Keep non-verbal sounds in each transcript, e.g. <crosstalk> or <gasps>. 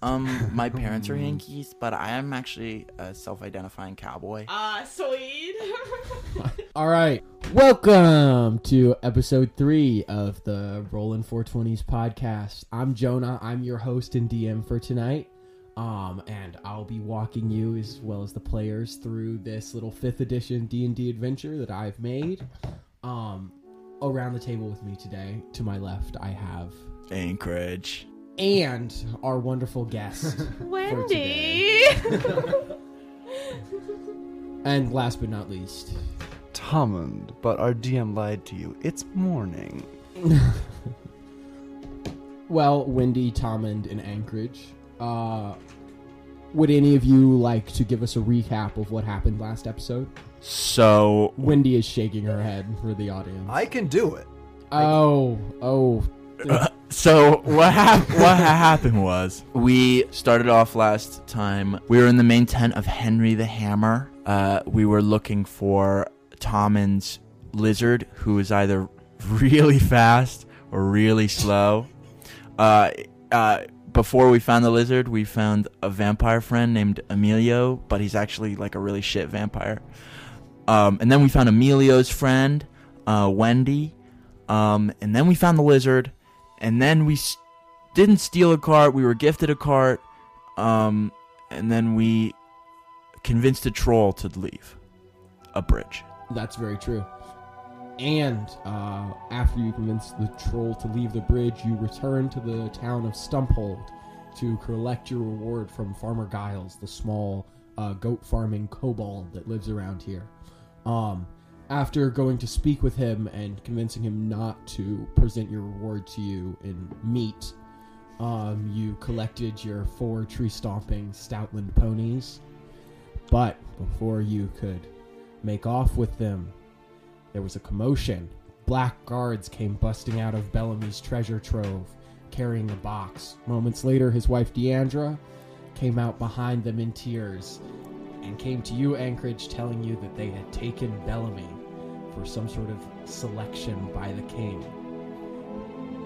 Um, my <laughs> parents are Yankees, but I am actually a self-identifying cowboy. Ah, sweet. <laughs> All right. Welcome to episode three of the Rollin' 420s podcast. I'm Jonah. I'm your host and DM for tonight. Um, and I'll be walking you as well as the players through this little fifth edition D&D adventure that I've made. Um, around the table with me today, to my left, I have Anchorage. And our wonderful guest. <laughs> Wendy. <laughs> and last but not least, Hammond, but our DM lied to you. It's morning. <laughs> Well, Wendy, Tommund, and Anchorage. Uh, would any of you like to give us a recap of what happened last episode? So Wendy is shaking her head for the audience. I can do it. oh, oh, So what hap- what happened was we started off last time. We were in the main tent of Henry the Hammer. Uh, we were looking for Tommund's lizard, who is either really fast or really slow. Uh, uh, before we found the lizard, we found a vampire friend named Emilio, but he's actually like a really shit vampire. Um, and then we found Emilio's friend, uh, Wendy. Um, and then we found the lizard and then we s- didn't steal a cart. We were gifted a cart, um, and then we convinced a troll to leave a bridge. that's very true. And uh, after you convince the troll to leave the bridge, you return to the town of Stumphold to collect your reward from Farmer Giles, the small uh, goat farming kobold that lives around here. Um, after going to speak with him and convincing him not to present your reward to you in meat, um, you collected your four tree stomping Stoutland ponies. But before you could make off with them, there was a commotion. Black guards came busting out of Bellamy's treasure trove, carrying a box. Moments later, his wife Deandra came out behind them in tears and came to you, Anchorage, telling you that they had taken Bellamy for some sort of selection by the king.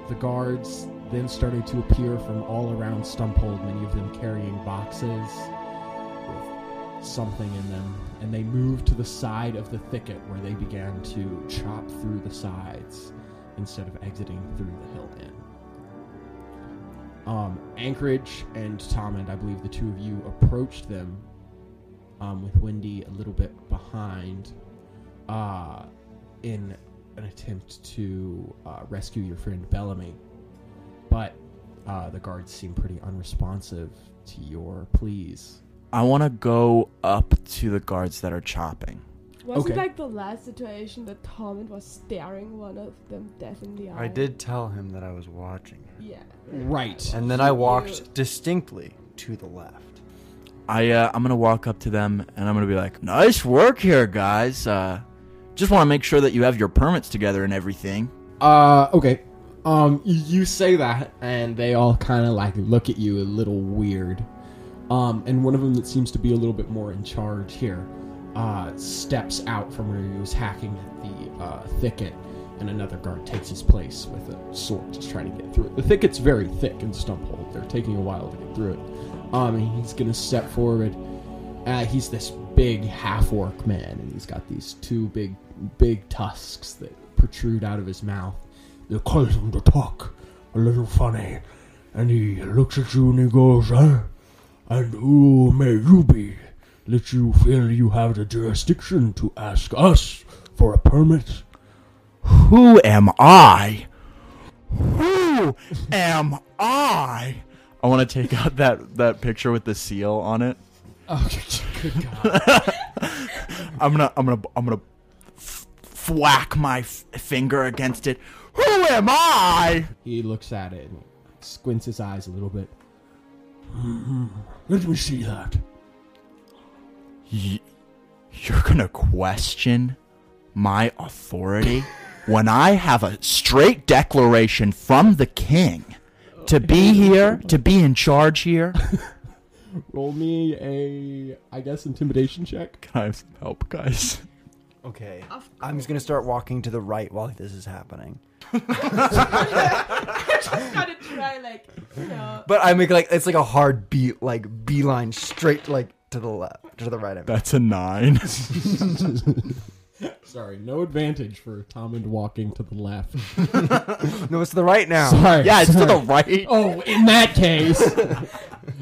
The guards then started to appear from all around Stumphold, many of them carrying boxes with something in them, and they moved to the side of the thicket where they began to chop through the sides instead of exiting through the hill inn. Um, Anchorage and Tommund, I believe the two of you approached them um, with Wendy a little bit behind uh, in an attempt to uh, rescue your friend Bellamy. But uh, the guards seem pretty unresponsive to your pleas. I want to go up to the guards that are chopping. Wasn't Okay. like the last situation that Tom was staring one of them death in the eye? I did tell him that I was watching her. Yeah. Right. And then I walked distinctly to the left. I uh, I'm gonna walk up to them and I'm gonna be like, "Nice work here, guys. Uh, just want to make sure that you have your permits together and everything." Uh, okay. Um, you say that, and they all kind of like look at you a little weird. Um, and one of them that seems to be a little bit more in charge here, uh, steps out from where he was hacking at the uh, thicket, and another guard takes his place with a sword, just trying to get through it. The thicket's very thick in Stumphold. They're taking a while to get through it. Um, and he's gonna step forward. Uh, he's this big half orc man, and he's got these two big, big tusks that protrude out of his mouth. They call him to talk a little funny, and he looks at you and he goes, huh? And who may you be that you feel you have the jurisdiction to ask us for a permit? Who am I? Who am I? I want to take out that that picture with the seal on it. Oh, <laughs> good God! <laughs> I'm gonna I'm gonna I'm gonna f- whack my f- finger against it. Who am I? he looks at it and squints his eyes a little bit. Let me see that. Y- you're gonna question my authority when I have a straight declaration from the king to be here, to be in charge here. <laughs> Roll me a, I guess, intimidation check. Can I have some help, guys? Okay. Of I'm just gonna start walking to the right while this is happening. I <laughs> <laughs> just gotta try, like, you know. But I make like it's like a hard beat, like beeline straight like to the left, to the right. I mean. That's a nine. Sorry, no advantage for Tommund walking to the left. No, it's to the right now. Sorry. yeah, it's to sorry. the right. Oh, in that case,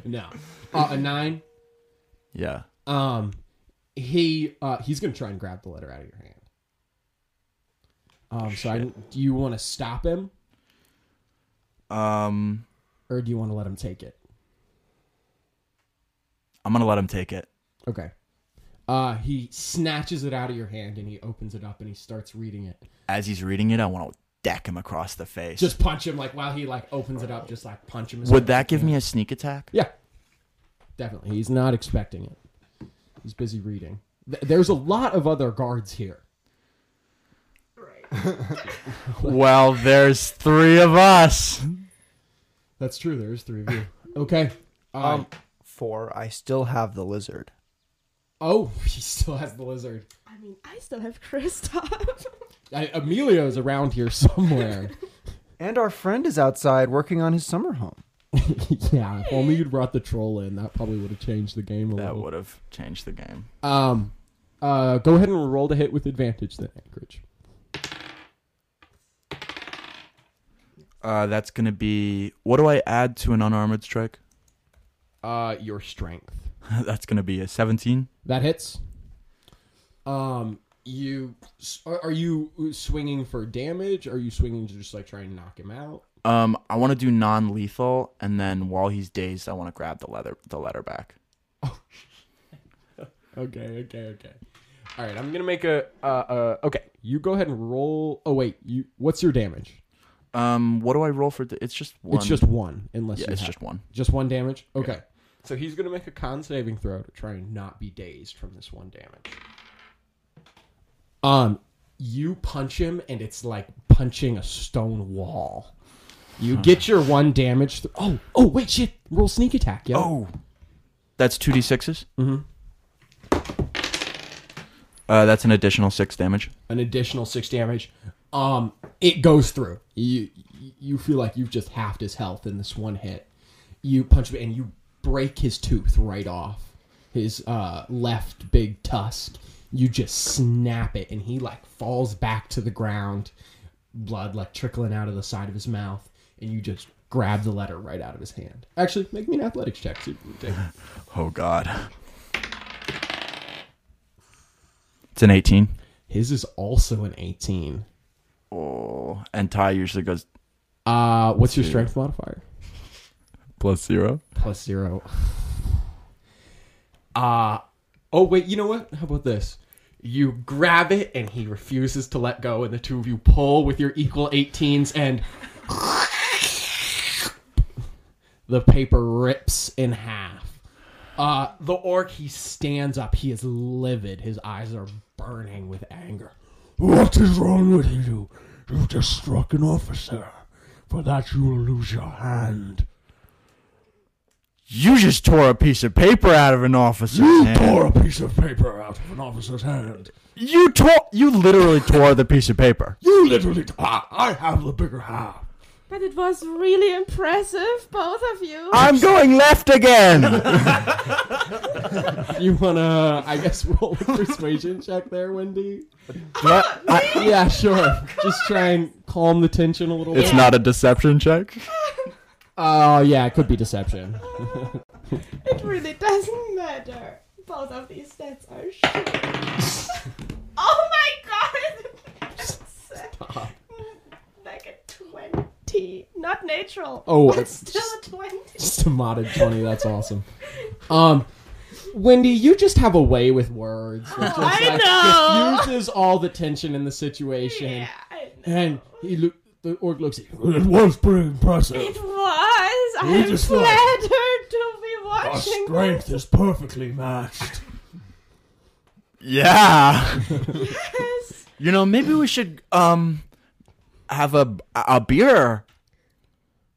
no. Uh, a nine. Yeah. Um, he uh he's gonna try and grab the letter out of your hand. Um, so I, do you want to stop him Um, or do you want to let him take it? I'm gonna let him take it. Okay. Uh, he snatches it out of your hand and he opens it up and he starts reading it. As he's reading it, I want to deck him across the face. Just punch him like while he like opens it up, just like punch him. as Would as that you give can. me a sneak attack? Yeah, definitely. He's not expecting it. He's busy reading. Th- There's a lot of other guards here. Right. <laughs> Well, there's three of us. That's true. There's three of you. Okay. Um. Um, four. I still have the lizard. oh, <laughs> he still has the lizard. I mean, I still have Kristoff. <laughs> I, Emilio's around here somewhere. And our friend is outside working on his summer home. <laughs> yeah. If only you'd brought the troll in, that probably would have changed the game a little That little. would have changed the game. Um. Uh. Go ahead and roll to hit with advantage then, Anchorage. Uh, that's gonna be. What do I add to an unarmored strike? Uh. Your strength. <laughs> that's gonna be a 17. That hits. Um, you are, are you swinging for damage? Or are you swinging to just like try and knock him out? Um, I want to do non-lethal, and then while he's dazed, I want to grab the leather, the letter back. <laughs> Okay, okay, okay. All right, I'm gonna make a. Uh, uh, okay, you go ahead and roll. Oh wait, you. What's your damage? Um, what do I roll for? It's just one. It's just one, unless yeah, you it's have- just one. just one damage. Okay, so he's gonna make a con saving throw to try and not be dazed from this one damage. Um, you punch him, and it's like punching a stone wall. You get your one damage. Th- oh, oh, wait, shit! Roll sneak attack. Yeah. Oh, that's two d sixes. Mhm. Uh, that's an additional six damage. an additional six damage. Um, it goes through. You you feel like you've just halved his health in this one hit. You punch him and you break his tooth right off his uh, left big tusk. You just snap it, and he like falls back to the ground, blood like trickling out of the side of his mouth, and you just grab the letter right out of his hand. Actually, make me an athletics check. See if you take. Oh God. It's an 18. His is also an eighteen. Oh, and Ty usually goes Uh, what's your strength modifier? plus zero. plus zero. Uh oh wait, you know what? How about this? You grab it and he refuses to let go, and the two of you pull with your equal 18s and the paper rips in half. Uh the orc he stands up, he is livid, his eyes are burning with anger. What is wrong with you? You've just struck an officer. For that you will lose your hand. You just tore a piece of paper out of an officer's You hand. tore a piece of paper out of an officer's hand. You tore. You literally tore the piece of paper. You literally. I have the bigger half. But it was really impressive, both of you. I'm going left again. <laughs> You wanna I guess <laughs> roll a persuasion check there, Wendy? What? Ah, I- Yeah, sure. Just try and calm the tension a little it's bit. not a deception check. <laughs> Oh, yeah, it could be deception. It really doesn't matter. Both of these stats are shit. oh my god! Stop. like a 20. Not natural. Oh, but it's still a 20. <laughs> Just a modded 20, that's awesome. Um, Wendy, you just have a way with words. It just, I know. diffuses all the tension in the situation. Yeah, I know. And he look, the orc looks at you. It was pretty impressive. It was. We I'm just thought- flattered to be watching. Our watching strength is perfectly matched. Yeah. <laughs> this. You know, maybe we should um have a a beer.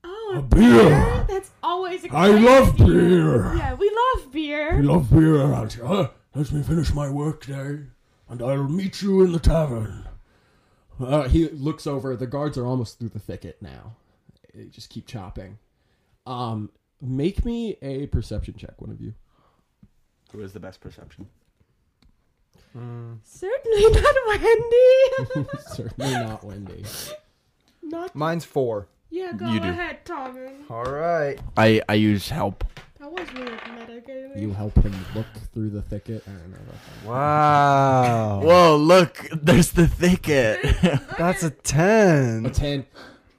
Oh, A beer. That's always a I great love idea. beer. Yeah, we love beer. We love beer around here. Let me finish my work day, and I'll meet you in the tavern. Uh, he looks over. The guards are almost through the thicket now. They just keep chopping. Um, make me a perception check, one of you. Who has the best perception? Certainly not Wendy. <laughs> Certainly not Wendy. <laughs> not. Mine's four. Yeah, go You do. ahead, Tommy. All right. I I use help. That was really weird metagaming. You help him look through the thicket. I don't know about that. Wow. <laughs> Whoa! Look, there's the thicket. <laughs> That's a A ten. ten.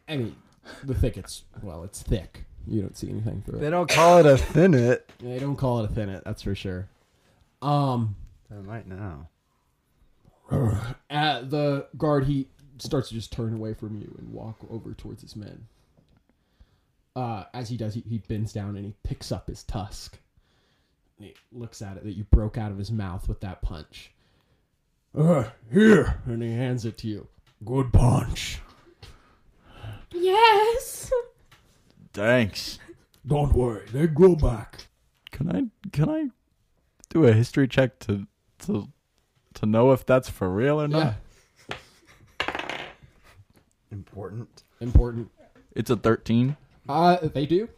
I mean, the thicket's well, it's thick. You don't see anything through it. They it. don't call it a thinnet. They don't call it a thinnet, that's for sure. Um, They might now. at the guard, he starts to just turn away from you and walk over towards his men. Uh, as he does, he, he bends down and he picks up his tusk. And he looks at it that you broke out of his mouth with that punch, Uh, here. and he hands it to you. Good punch. Yes. Thanks. Don't worry, they grow back. Can I can I do a history check to to to know if that's for real or not? Yeah, Important. important. It's a thirteen. Uh, they do,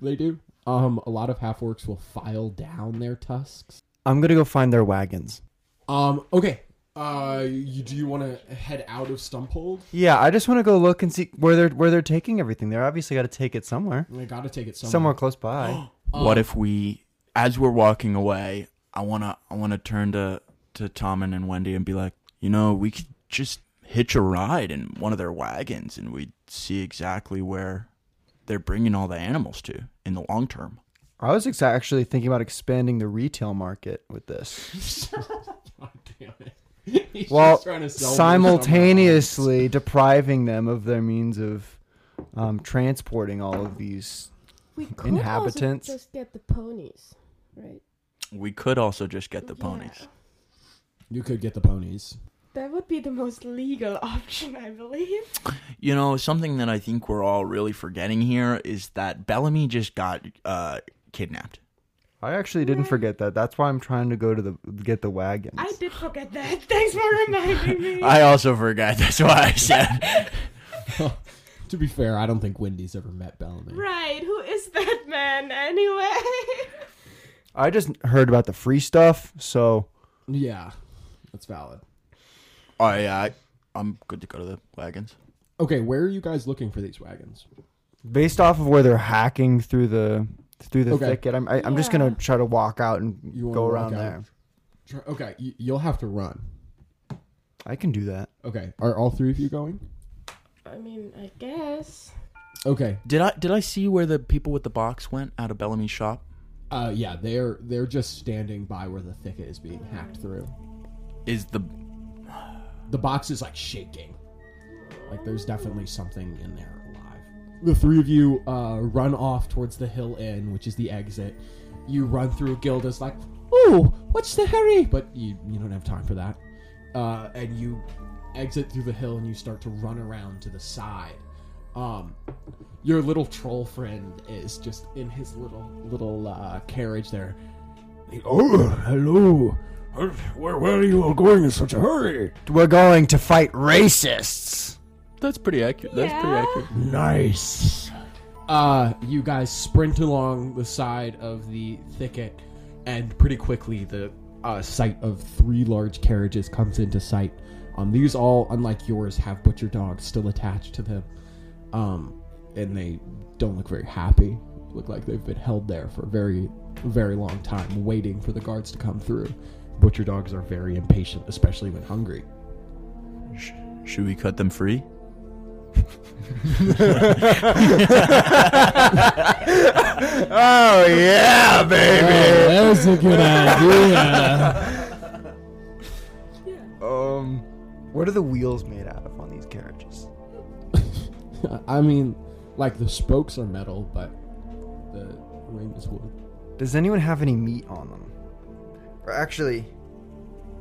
they do. Um, a lot of half orcs will file down their tusks. I'm gonna go find their wagons. Um, okay. Uh, you, do you want to head out of Stumphold? Yeah, I just want to go look and see where they're where they're taking everything. They're obviously got to take it somewhere, They gotta take it somewhere. somewhere close by. <gasps> what if we, as we're walking away, I wanna I wanna turn to to Tommund and Wendy and be like, you know, we could just hitch a ride in one of their wagons and we'd see exactly where they're bringing all the animals to in the long term. I was ex- actually thinking about expanding the retail market with this, God damn it. He's while just trying to sell me simultaneously depriving them of their means of um, transporting all of these. We could Inhabitants. also just get the ponies, right? We could also just get the Yeah. ponies. You could get the ponies. That would be the most legal <laughs> option, I believe. You know, something that I think we're all really forgetting here is that Bellamy just got uh, kidnapped. I actually didn't forget that. That's why I'm trying to go to the get the wagons. I did forget that. <laughs> Thanks for reminding me. I also forgot. That's why I said. <laughs> To be fair, I don't think Wendy's ever met Bellamy. right, who is that man anyway? I just heard about the free stuff, so Yeah, that's valid. Oh yeah, I, I'm good to go to the wagons. Okay, where are you guys looking for these wagons? based off of where they're hacking through the through the Okay. thicket, I'm I, I'm just gonna try to walk out and You wanna go walk around out? there. Try- Okay, you, you'll have to run. I can do that. Okay, are all three of you going? I mean, I guess. Okay, Did I did I see where the people with the box went out of Bellamy's shop? uh, yeah, they're they're just standing by where the thicket is being hacked through. Is the The box is like shaking. Like there's definitely something in there alive. The three of you uh, run off towards the hill inn, which is the exit. You run through. Gilda's like, "Oh, what's the hurry?" But you you don't have time for that. Uh, and you exit through the hill and you start to run around to the side. Um, your little troll friend is just in his little little uh, carriage there. Oh, hello. Where, where are you all going in such a hurry? We're going to fight racists. that's pretty accurate. That's pretty Yeah. accurate. Nice. Uh, you guys sprint along the side of the thicket, and pretty quickly the uh, sight of three large carriages comes into sight. Um, these all, unlike yours, have butcher dogs still attached to them, um, and they don't look very happy. Look like they've been held there for a very, very long time, waiting for the guards to come through. Butcher dogs are very impatient, especially when hungry. Sh- should we cut them free? <laughs> Oh yeah, baby. that's a good idea. <laughs> Um, what are the wheels made out of on these carriages? <laughs> I mean, like the spokes are metal, but the ring is wood. Does anyone have any meat on them? Or actually,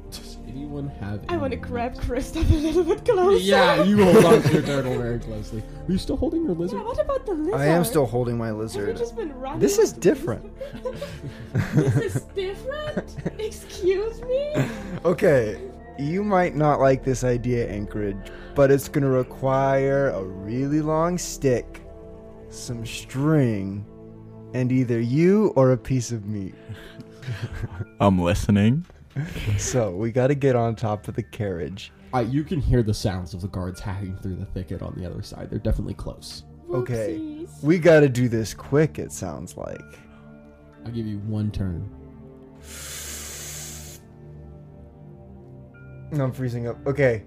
Does anyone have? I want to any- grab Kristoff <laughs> a little bit closer. Yeah, you hold on to your turtle very closely. Are you still holding your lizard? Yeah, what about the lizard? I am still holding my Have you lizard. just been running? This is different. <laughs> this is different? <laughs> Excuse me? Okay, you might not like this idea, Anchorage, but it's gonna require a really long stick, some string, and either you or a piece of meat. <laughs> I'm listening. So we gotta get on top of the carriage. Uh, you can hear the sounds of the guards hacking through the thicket on the other side. They're definitely close. Okay. Whoopsies. We gotta do this quick, it sounds like. I'll give you one turn. I'm freezing up. Okay.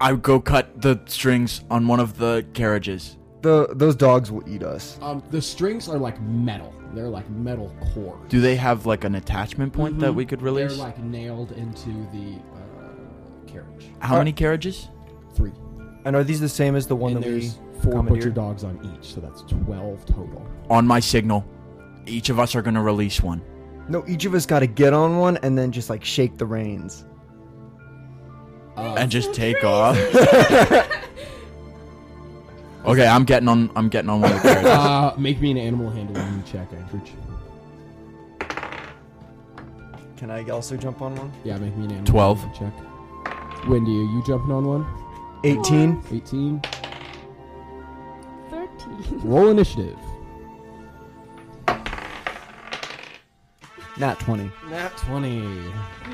I go cut the strings on one of the carriages. The those dogs will eat us. Um, the strings are like metal. They're like metal cord. Do they have like an attachment point that we could release? They're like nailed into the uh, carriage. How many carriages? Three. And are these the same as the one and that we there's four commandeered? butcher dogs on each, so that's twelve total. On my signal, each of us are gonna release one. No, each of us gotta get on one and then just like shake the reins. Uh, and just take off. <laughs> <laughs> okay, I'm getting on. I'm getting on one of the carriages. <laughs> uh, make me an animal handling check, Anchorage. Can I also jump on one? Yeah, make me an animal 12. handling check. Wendy, are you jumping on one? 18. 18. 13. <laughs> Roll initiative. Nat 20. Nat 20.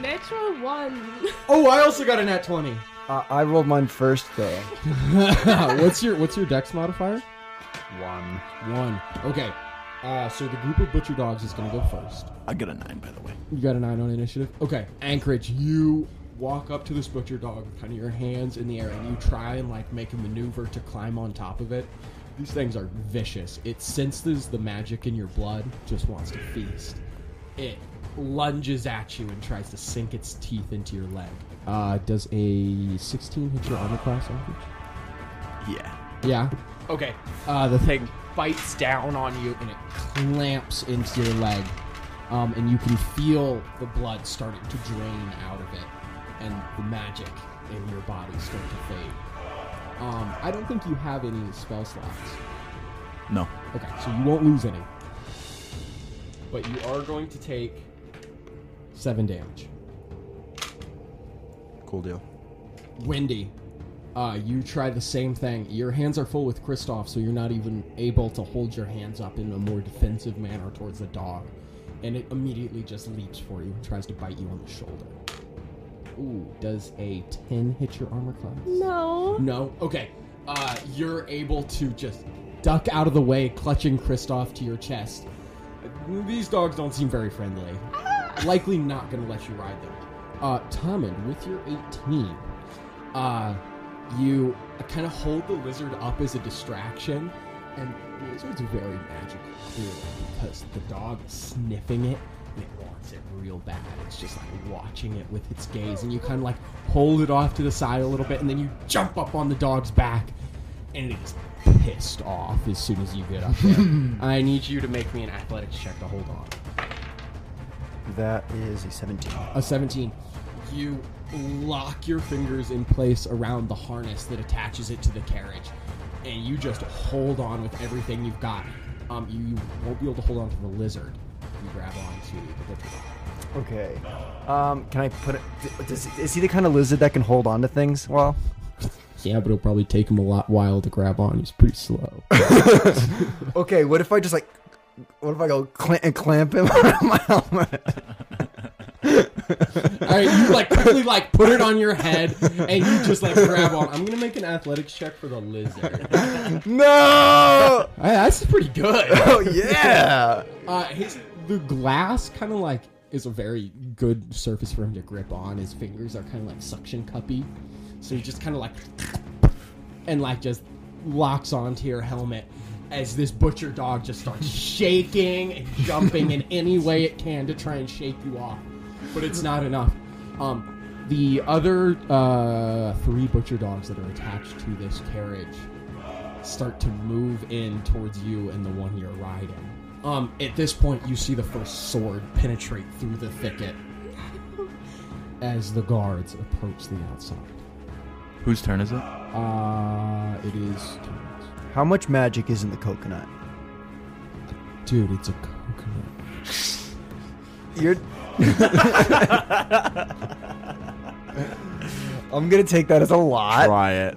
Natural one. Oh, I also got a nat 20. Uh, I rolled mine first though. <laughs> what's your what's your dex modifier? One. One. Okay. Uh, so the group of butcher dogs is gonna go first. I get a nine, by the way. You got a nine on initiative. Okay, Anchorage, you walk up to this butcher dog with kind of your hands in the air, and you try and like make a maneuver to climb on top of it. These things are vicious. It senses the magic in your blood, just wants to feast. It lunges at you and tries to sink its teeth into your leg. Uh, does a 16 hit your armor class, average? Yeah. Yeah. Okay. Uh, the thing bites down on you and it clamps into your leg, um, and you can feel the blood starting to drain out of it, and the magic in your body start to fade. Um, I don't think you have any spell slots. No. Okay, so you won't lose any, but you are going to take seven damage. Cool deal. Wendy, uh, you try the same thing. Your hands are full with Kristoff, so you're not even able to hold your hands up in a more defensive manner towards the dog. And it immediately just leaps for you and tries to bite you on the shoulder. Ooh, does a 10 hit your armor class? No. No? Okay. Uh, you're able to just duck out of the way, clutching Kristoff to your chest. These dogs don't seem very friendly. Likely not going to let you ride them. Uh, Tommund, with your 18, uh, you kind of hold the lizard up as a distraction, and the lizard's very magical, clearly, because the dog is sniffing it, and it wants it real bad. It's just like watching it with its gaze, and you kind of like hold it off to the side a little bit, and then you jump up on the dog's back, and it is pissed off as soon as you get up there. <laughs> I need you to make me an athletics check to hold on. That is a 17. A 17. You lock your fingers in place around the harness that attaches it to the carriage, and you just hold on with everything you've got. Um, you, you won't be able to hold on to the lizard. You grab onto the. Okay. Um, can I put it? Does, is he the kind of lizard that can hold on to things? Well, <laughs> Yeah, but it'll probably take him a lot while to grab on. He's pretty slow. <laughs> okay. What if I just like, what if I go cl- and clamp him <laughs> around my helmet? <laughs> All right, you like quickly like put it on your head, and you just like grab on. I'm gonna make an athletics check for the lizard. no! Hey, that's pretty good. <laughs> Oh yeah! Uh, his the glass kind of like is a very good surface for him to grip on. His fingers are kind of like suction cuppy, so he just kind of like and like just locks onto your helmet as this butcher dog just starts shaking and jumping in <laughs> any way it can to try and shake you off, but it's not enough. Um, the other uh, three butcher dogs that are attached to this carriage start to move in towards you and the one you're riding. Um, at this point, you see the first sword penetrate through the thicket as the guards approach the outside. Whose turn is it? Uh, it is. How much magic is in the coconut? Dude, it's a coconut. You're. <laughs> I'm gonna take that as a lot. Try it.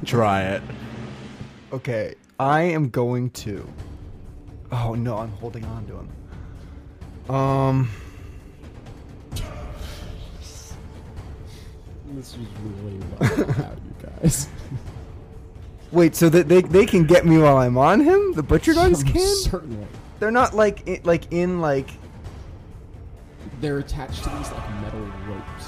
<laughs> Try it. Okay, I am going to. Oh no, I'm holding on to him. Um, This was really well <laughs> out, you guys. Wait, so that they they can get me while I'm on him? The butcher dogs <laughs> can? Certainly. They're not like i like in like. They're attached to these like metal ropes,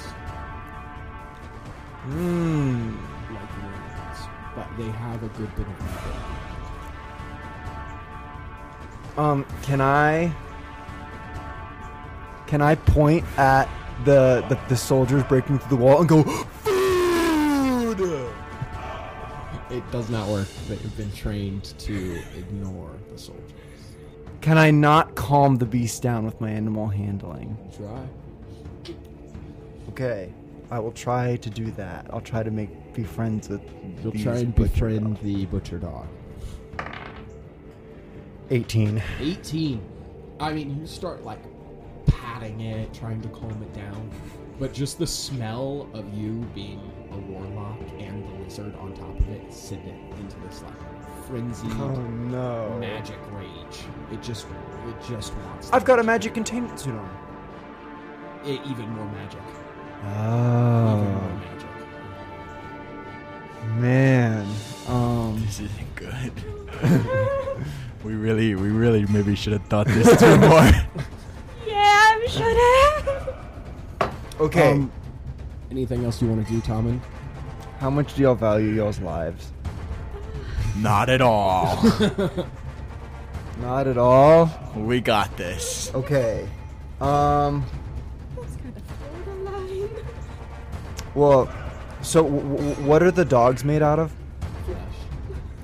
Hmm. like rings, but they have a good bit of metal. Um, can I? Can I point at the the, the soldiers breaking through the wall and go? Does not work. They've been trained to ignore the soldiers. Can I not calm the beast down with my animal handling? Try. Okay, I will try to do that. I'll try to make be friends with. You'll try and befriend dogs. the butcher dog. 18. 18. I mean, you start like patting it, trying to calm it down, but just the smell of you being a warlock and the lizard on top of it send it into this like frenzied Oh no. magic rage. It just, it just wants. I've got a magic you. containment suit on. It, even more magic. Even more Oh magic. man. Um. This isn't good. <laughs> we really, we really maybe should have thought this through more. <laughs> Yeah, we should have. Okay. Um, anything else you want to do, Tommund? how much do y'all value y'all's lives? Not at all. <laughs> Not at all. we got this. Okay. Um. That's kind of borderline. Well, so w- w- what are the dogs made out of? Flesh.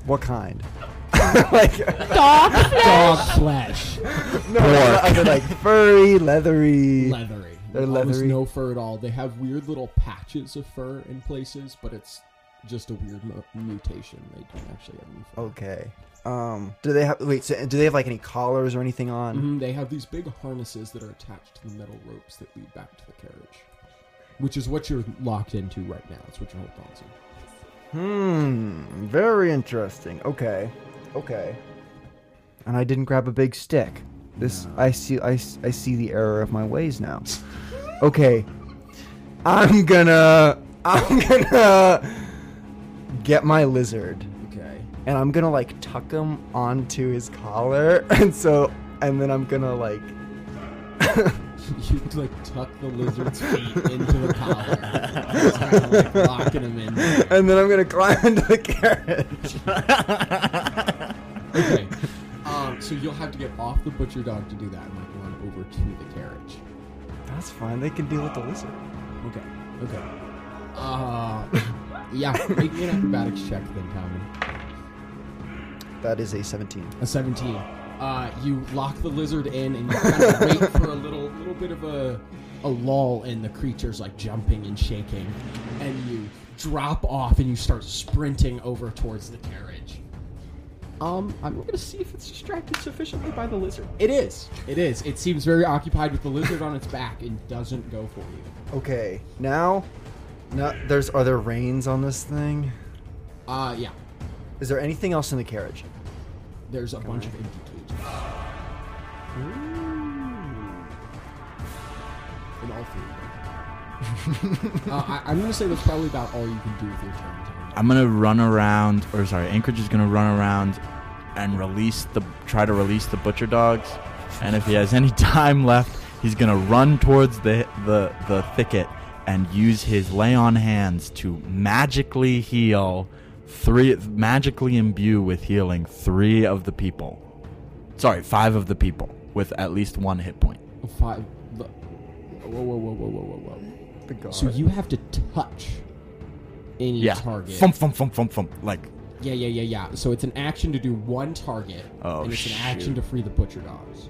What kind? <laughs> like Dog Dog flesh. <laughs> no, are they like furry, leathery? leathery. They're leathery. no fur at all. They have weird little patches of fur in places, but it's just a weird mu- mutation. They don't actually have any fur. Okay. Um. Do they have? Wait. So, do they have like any collars or anything on? Mhm, They have these big harnesses that are attached to the metal ropes that lead back to the carriage, which is what you're locked into right now. That's what you're holding on to. Hmm. Very interesting. Okay. Okay. And I didn't grab a big stick. This No. I see. I, I see the error of my ways now. Okay. I'm gonna. I'm gonna get my lizard. Okay. and I'm gonna like tuck him onto his collar, <laughs> and so, and then I'm gonna like, <laughs> you like tuck the lizard's feet into the collar, kind of like locking him in. there. and then I'm gonna climb <laughs> into the carriage. Okay. So you'll have to get off the butcher dog to do that and like run over to the carriage. That's fine. They can deal with the lizard. Okay. Okay. Uh, yeah. <laughs> Make me an acrobatics check then, Tommy. That is a 17. A 17. Uh, you lock the lizard in and you kind of <laughs> wait for a little, little bit of a, a lull in the creature's like jumping and shaking, and you drop off and you start sprinting over towards the carriage. Um, I'm gonna see if it's distracted sufficiently by the lizard. It is. It is. It seems very occupied with the lizard on its back and doesn't go for you. Okay, now, now there's are there reins on this thing? Uh, yeah. Is there anything else in the carriage? There's a bunch of empty cages. In all three <laughs> uh, I, I'm gonna say that's probably about all you can do with your turn. Tom. I'm gonna run around, or sorry, Anchorage is gonna run around and release the try to release the butcher dogs. And if he has any <laughs> time left, he's gonna run towards the the the thicket and use his lay on hands to magically heal three, magically imbue with healing three of the people. Sorry, five of the people with at least one hit point. Five. Whoa, whoa, whoa, whoa, whoa, whoa, whoa. The guard. So you have to touch any Yeah, target. Fum, fum, fum, fum, thump. Like Yeah, yeah, yeah, yeah. So it's an action to do one target, Oh, and it's an action to free the butcher dogs.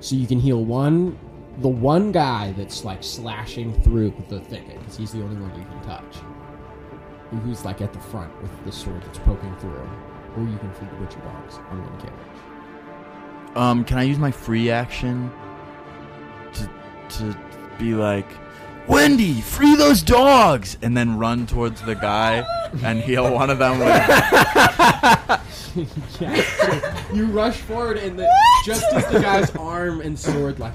So you can heal one, the one guy that's like slashing through the thicket, because he's the only one you can touch. Who's like at the front with the sword that's poking through, or you can free the butcher dogs on one carriage. Um, can I use my free action to to be like, Wendy, free those dogs, and then run towards the guy and heal <laughs> one of them with. yeah. So you rush forward, and the, just as the guy's arm and sword like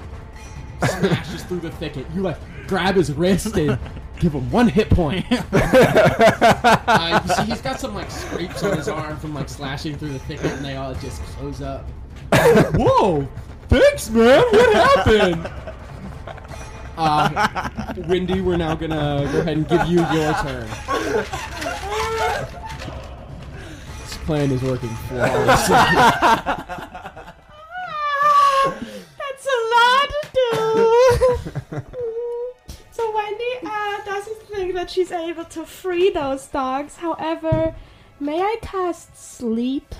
smashes through the thicket, you like grab his wrist and give him one hit point. <laughs> uh, you see, he's got some like scrapes on his arm from like slashing through the thicket, and they all just close up. Whoa! Thanks, man. What happened? Uh, Wendy, we're now gonna go ahead and give you your turn. This plan is working flawlessly. <laughs> That's a lot to do. <laughs> so Wendy uh, doesn't think that she's able to free those dogs. However, may I cast sleep?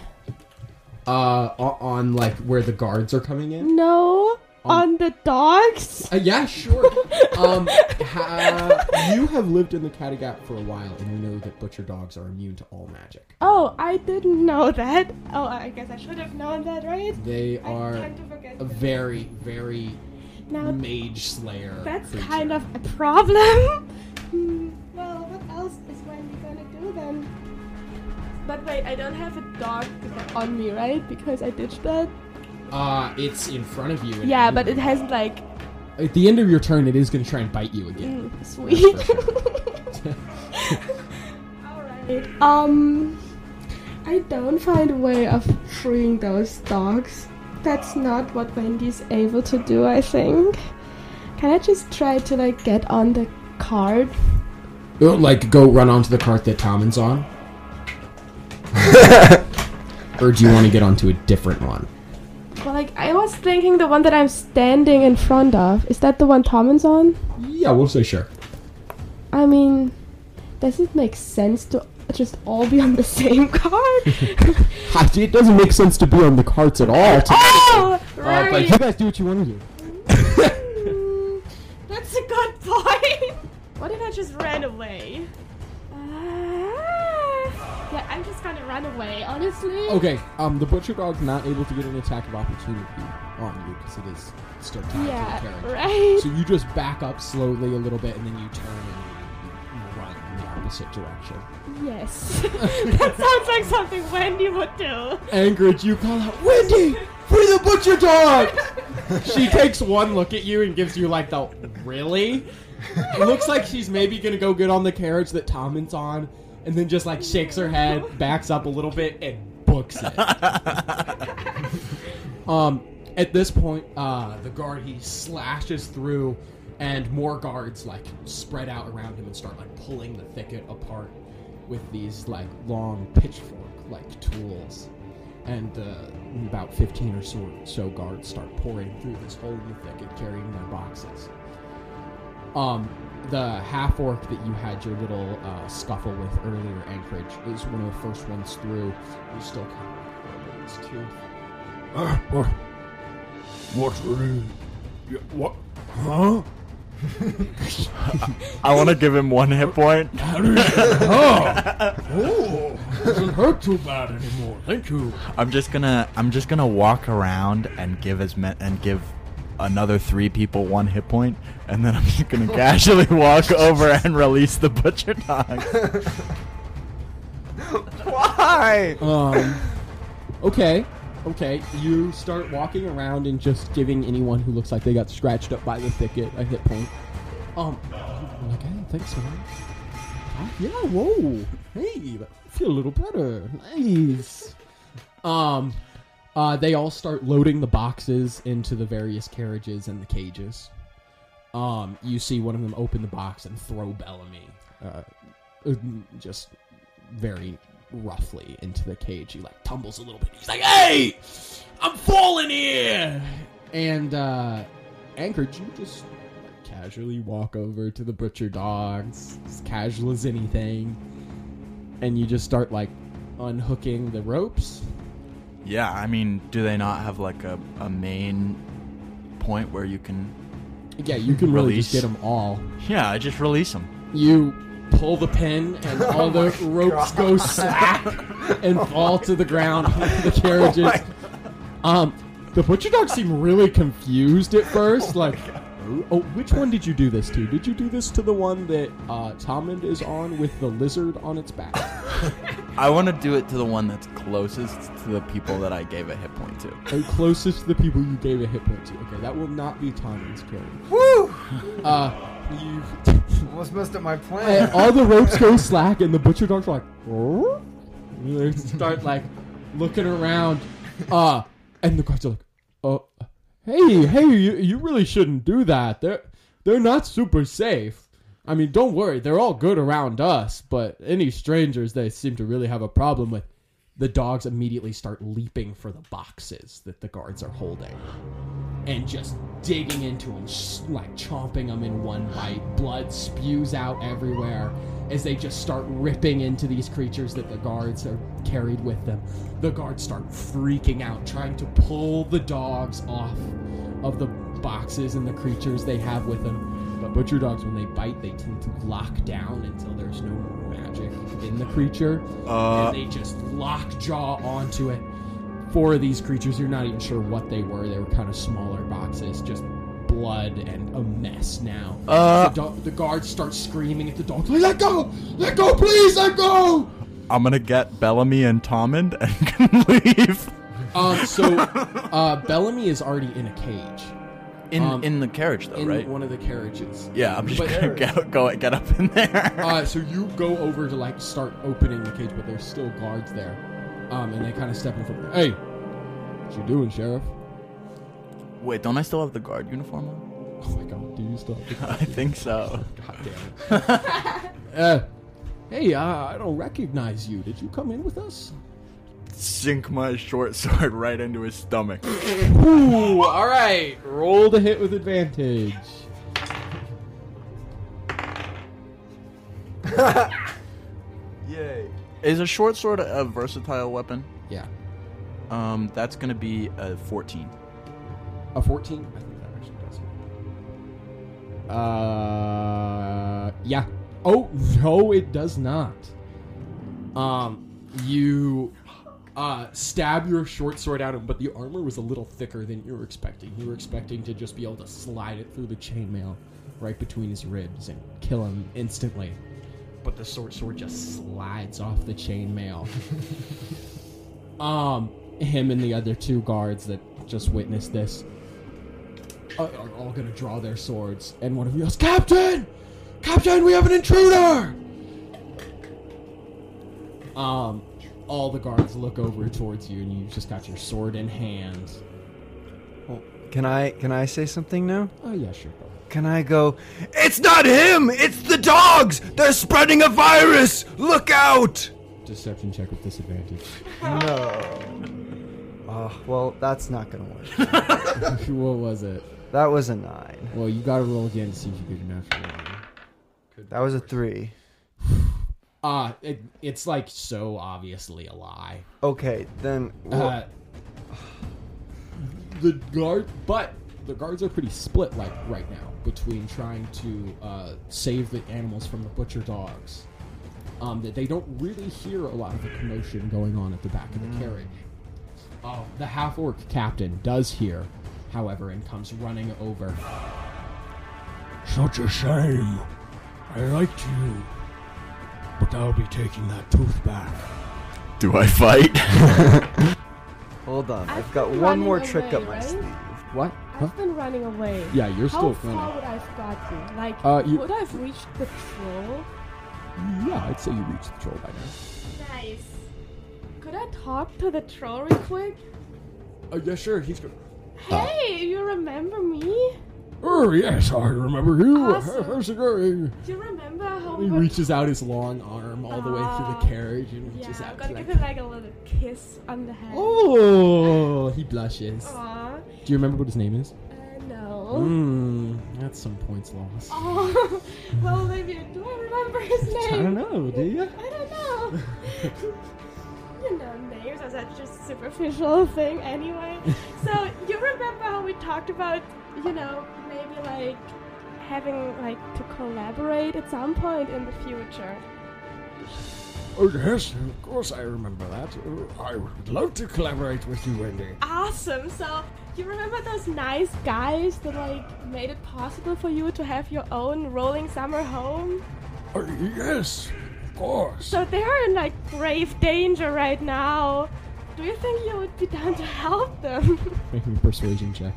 uh, on like where the guards are coming in. No, On- on the dogs. Uh, yeah, sure. um, ha- you have lived in the Kattegat for a while, and you know that butcher dogs are immune to all magic. Oh, I didn't know that. Oh, I guess I should have known that, right? They are tend to forget. a very, very now mage slayer. that's creature. kind of a problem. Hmm, well, what else is Wendy gonna do then? But wait, I don't have a dog on me, right? Because I ditched that. Uh, it's in front of you. Yeah, but it hasn't like. At the end of your turn, it is going to try and bite you again. Mm, sweet. <laughs> <laughs> Alright. Um, I don't find a way of freeing those dogs. That's not what Wendy's able to do, I think. Can I just try to like get on the cart? Oh, like, go run onto the cart that Tommund's on? <laughs> or do you want to get onto a different one? Well, like I was thinking the one that I'm standing in front of. Is that the one Tommund's on? Yeah, we'll say sure. I mean, does it make sense to just all be on the same <laughs> cart? <laughs> It doesn't make sense to be on the carts at all. oh, <laughs> Uh, right. but you guys do what you want to do. Mm, That's a good point. What if I just ran away? Ah, yeah, I'm just gonna run away, honestly. Okay, um, the butcher dog's not able to get an attack of opportunity on you because it is still tied to the Yeah, carriage. right. So you just back up slowly a little bit, and then you turn and you run in the opposite direction. Yes. <laughs> <laughs> that sounds like something Wendy would do. Angered, you call out, "Wendy, free the butcher dog!" <laughs> she takes one look at you and gives you like the really. It looks like she's maybe gonna go get on the carriage that Tommund's on, and then just like shakes her head, backs up a little bit, and books it. <laughs> um, at this point, uh, the guard he slashes through, and more guards like spread out around him and start like pulling the thicket apart with these like long pitchfork like tools. And uh, about 15 or so, so guards start pouring through this hole in the thicket carrying their boxes. Um, the half orc that you had your little uh, scuffle with earlier, Anchorage, is one of the first ones through. He's still kind of rubbing his tooth. Uh, what? What's really? Yeah, what? Huh? <laughs> I want to give him one hit point. <laughs> oh, oh, doesn't hurt too bad anymore. Thank you. I'm just gonna I'm just gonna walk around and give as me- and give another three people one hit point, and then I'm just gonna <laughs> casually walk over and release the butcher dog. <laughs> Why? Um, <laughs> okay, okay. You start walking around and just giving anyone who looks like they got scratched up by the thicket a hit point. Um, I'm like, hey, thanks, man. Yeah, whoa. Hey, I feel a little better. Nice. Um, uh, they all start loading the boxes into the various carriages and the cages. Um, you see one of them open the box and throw Bellamy, uh, uh, just very roughly into the cage. He like tumbles a little bit. He's like, "Hey, I'm falling here!" And uh, you just casually walk over to the butcher dogs, as casual as anything, and you just start like unhooking the ropes. Yeah, I mean, do they not have like a, a main point where you can? Yeah, you can really Release. just get them all. Yeah, I just release them. You pull the pin, and <laughs> all the ropes go slack and <laughs> fall to the ground. <laughs> the carriages. Um, the butcher dogs seem really confused at first. Like, Oh, which one did you do this to? Did you do this to the one that uh, Tommund is on with the lizard on its back? <laughs> I want to do it to the one that's closest to the people that I gave a hit point to. and closest to the people you gave a hit point to. Okay, that will not be Tommund's turn. Woo! Uh, you Almost messed up my and plan. all the ropes go <laughs> slack, and the butcher dogs are like, "Oh?" And they start like looking around. Uh, and the guards are like, "Oh, hey, hey, you, you really shouldn't do that. They're they're not super safe. I mean, don't worry, they're all good around us, but any strangers they seem to really have a problem with." The dogs immediately start leaping for the boxes that the guards are holding and just digging into them, like chomping them in one bite. Blood spews out everywhere as they just start ripping into these creatures that the guards are carried with them. The guards start freaking out, trying to pull the dogs off of the boxes and the creatures they have with them. But butcher dogs, when they bite, they tend to lock down until there's no more magic in the creature, Uh, and they just lock jaw onto it four of these creatures you're not even sure what they were they were kind of smaller boxes just blood and a mess now. Uh. the, do- the guards start screaming at the dogs like, let go! Let go please let go! I'm gonna get Bellamy and Tommund <laughs> and leave. Um so uh bellamy is already in a cage. In Um, in the carriage though, in right? one of the carriages. Yeah, I'm just But- gonna go, go get up in there. uh so you go over to like start opening the cage but there's still guards there. Um and they kind of step in front hey what you doing sheriff Wait, don't I still have the guard uniform on? oh my god do you still have the <laughs> I think so. God damn it. <laughs> uh, hey, uh, I don't recognize you. Did you come in with us? Sink my short sword right into his stomach. <laughs> Ooh, all right. Roll the hit with advantage. Yay. Is a short sword a versatile weapon? Yeah. Um, that's gonna be a 14. A 14? I think that actually does. Uh, yeah. Oh, no, it does not. Um, you uh, stab your short sword at him, but the armor was a little thicker than you were expecting. You were expecting to just be able to slide it through the chainmail right between his ribs and kill him instantly. But the short sword just slides off the chainmail. <laughs> um, him and the other two guards that just witnessed this are, are all gonna draw their swords, and one of them yells, "Captain! Captain, we have an intruder!" Um, all the guards look over towards you, and you've just got your sword in hand. Can I can I say something now? Oh yeah, sure. Can I go? It's not him. It's the dogs. They're spreading a virus. Look out! Deception check with disadvantage. <laughs> No. Oh, well, that's not gonna work. <laughs> what was it? That was a nine. Well, you gotta roll again to see if you get a natural one. That was a three. Uh, it, it's like so obviously a lie. Okay, then. wha- Uh, the guard, but the guards are pretty split like right now between trying to uh, save the animals from the butcher dogs. Um, that they don't really hear a lot of the commotion going on at the back of the carriage. Oh, the half orc captain does hear, however, and comes running over. Such a shame. I liked you. But I'll be taking that tooth back. Do I fight? <laughs> Hold on. I've I've got one running more trick away, up my right? sleeve. What? Huh? I've been running away. Yeah, you're How still far running. would I have gotten? Like, Uh, you- would I have reached the troll? Yeah, I'd say you reached the troll by now. Nice. Could I talk to the troll real quick? Oh yeah, sure. He's good. Hey, you remember me? Oh, yes, I remember you. Awesome. How's it going? Do you remember how He reaches out his long arm all the way through the carriage and Yeah, reaches I'm out gonna to give like. him like a little kiss on the head. Oh, he blushes. Aw. Do you remember what his name is? Uh, no. Mmm, that's some points lost. Oh, <laughs> well, maybe do I remember his <laughs> name? I don't know, do you? I don't know. You know, names are such a superficial <laughs> thing anyway. <laughs> so, you remember how we talked about, you know, maybe like having like to collaborate at some point in the future? Oh, yes, of course I remember that. Uh, I would love to collaborate with you, Wendy. Awesome. So you remember those nice guys that like made it possible for you to have your own rolling summer home? Uh, yes, of course. So they're in like grave danger right now. Do you think you would be down to help them? <laughs> Make me a persuasion check.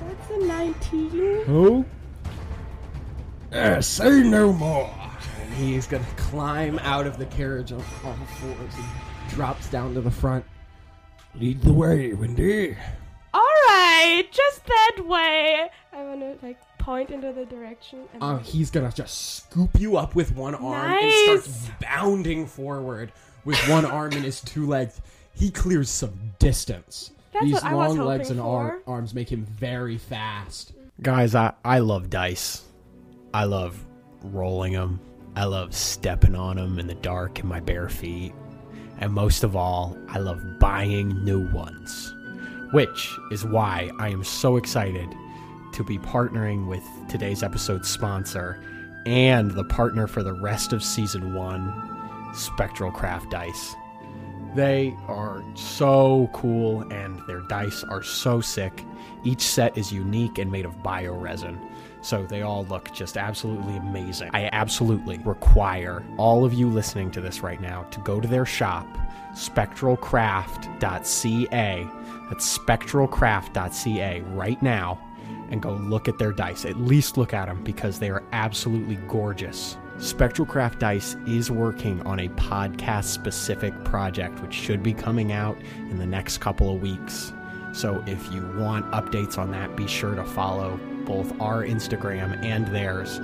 That's a 19. Oh. Uh, say no more. And he's gonna climb out of the carriage on all fours and drops down to the front. Lead the way, Wendy. Alright, just that way. I wanna like point into the direction. And Uh, he's gonna just scoop you up with one arm and Nice. starts bounding forward with one arm and his two legs. He clears some distance. That's These what I was long legs and ar- arms make him very fast. Guys, I, I love dice. I love rolling them. I love stepping on them in the dark in my bare feet. And most of all, I love buying new ones. Which is why I am so excited to be partnering with today's episode sponsor and the partner for the rest of season one, Spectral Craft Dice. They are so cool and their dice are so sick. Each set is unique and made of bioresin. So they all look just absolutely amazing. I absolutely require all of you listening to this right now to go to their shop, spectralcraft.ca. That's spectralcraft.ca right now and go look at their dice. At least look at them because they are absolutely gorgeous. Spectralcraft Dice is working on a podcast specific project which should be coming out in the next couple of weeks. So if you want updates on that, be sure to follow both our Instagram and theirs.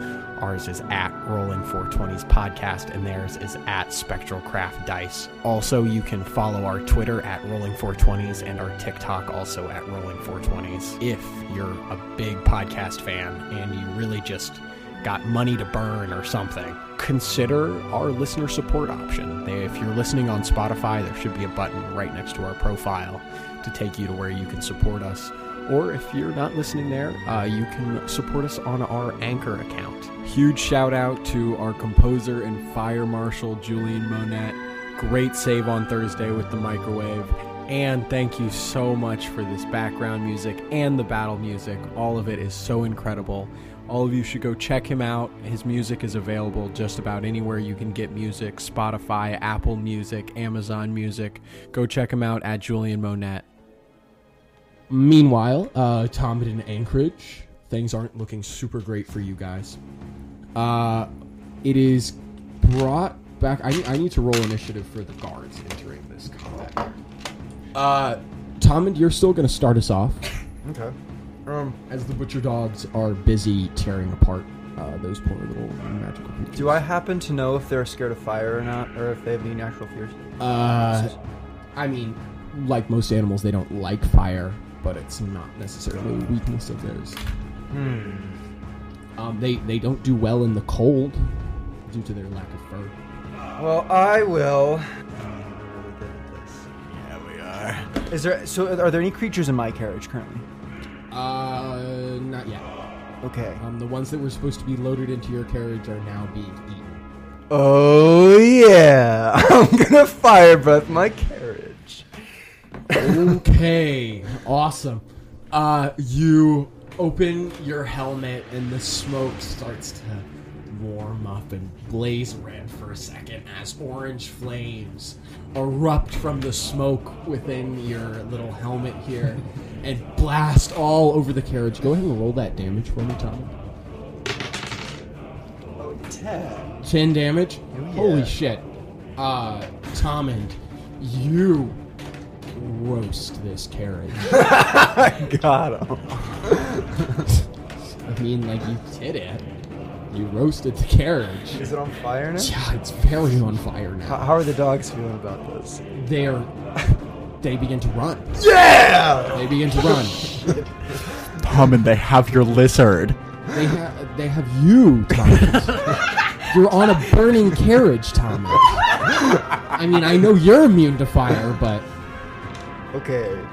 Ours is at Rolling420s Podcast, and theirs is at Spectral Craft Dice. Also, you can follow our Twitter at Rolling420s and our TikTok also at Rolling420s. If you're a big podcast fan and you really just got money to burn or something, consider our listener support option. If you're listening on Spotify, there should be a button right next to our profile to take you to where you can support us. Or if you're not listening there, uh, you can support us on our Anchor account. Huge shout out to our composer and fire marshal Julian Monette. Great save on Thursday with the microwave. And thank you so much for this background music and the battle music. All of it is so incredible. All of you should go check him out. His music is available just about anywhere you can get music Spotify, Apple Music, Amazon Music. Go check him out at Julian Monette. Meanwhile, uh, Tom in Anchorage, things aren't looking super great for you guys. Uh, it is brought back. I need, I need to roll initiative for the guards entering this combat. Uh, Tom, and you're still going to start us off <laughs> Okay. Um, as the butcher dogs are busy tearing apart uh, those poor little magical creatures. do I happen to know if they're scared of fire or not, or if they have any natural fears? Uh, I mean, like most animals, they don't like fire, but it's not necessarily a weakness of theirs. Hmm. Um, they they don't do well in the cold due to their lack of fur. Well, I will. Yeah, we are. Is there? So, are there any creatures in my carriage currently? Uh, not yet. Okay. Um, the ones that were supposed to be loaded into your carriage are now being eaten. Oh yeah, <laughs> I'm gonna fire breath my carriage. Okay, awesome. Uh, you open your helmet and the smoke starts to warm up and blaze red for a second as orange flames erupt from the smoke within your little helmet here and blast all over the carriage. Go ahead and roll that damage for me, Tom. Oh, ten. 10 damage. Oh, yeah. Holy shit. Uh, Tommund, you roast this carriage. <laughs> I got him. I mean, like, you did it. You roasted the carriage. Is it on fire now? Yeah, it's very on fire How, now. how are the dogs feeling about this? They're. They begin to run. Yeah. They begin to run. Tom and they have your lizard. They have. They have you, Thomas. You're on a burning carriage, Thomas. I mean, I know you're immune to fire, but Okay.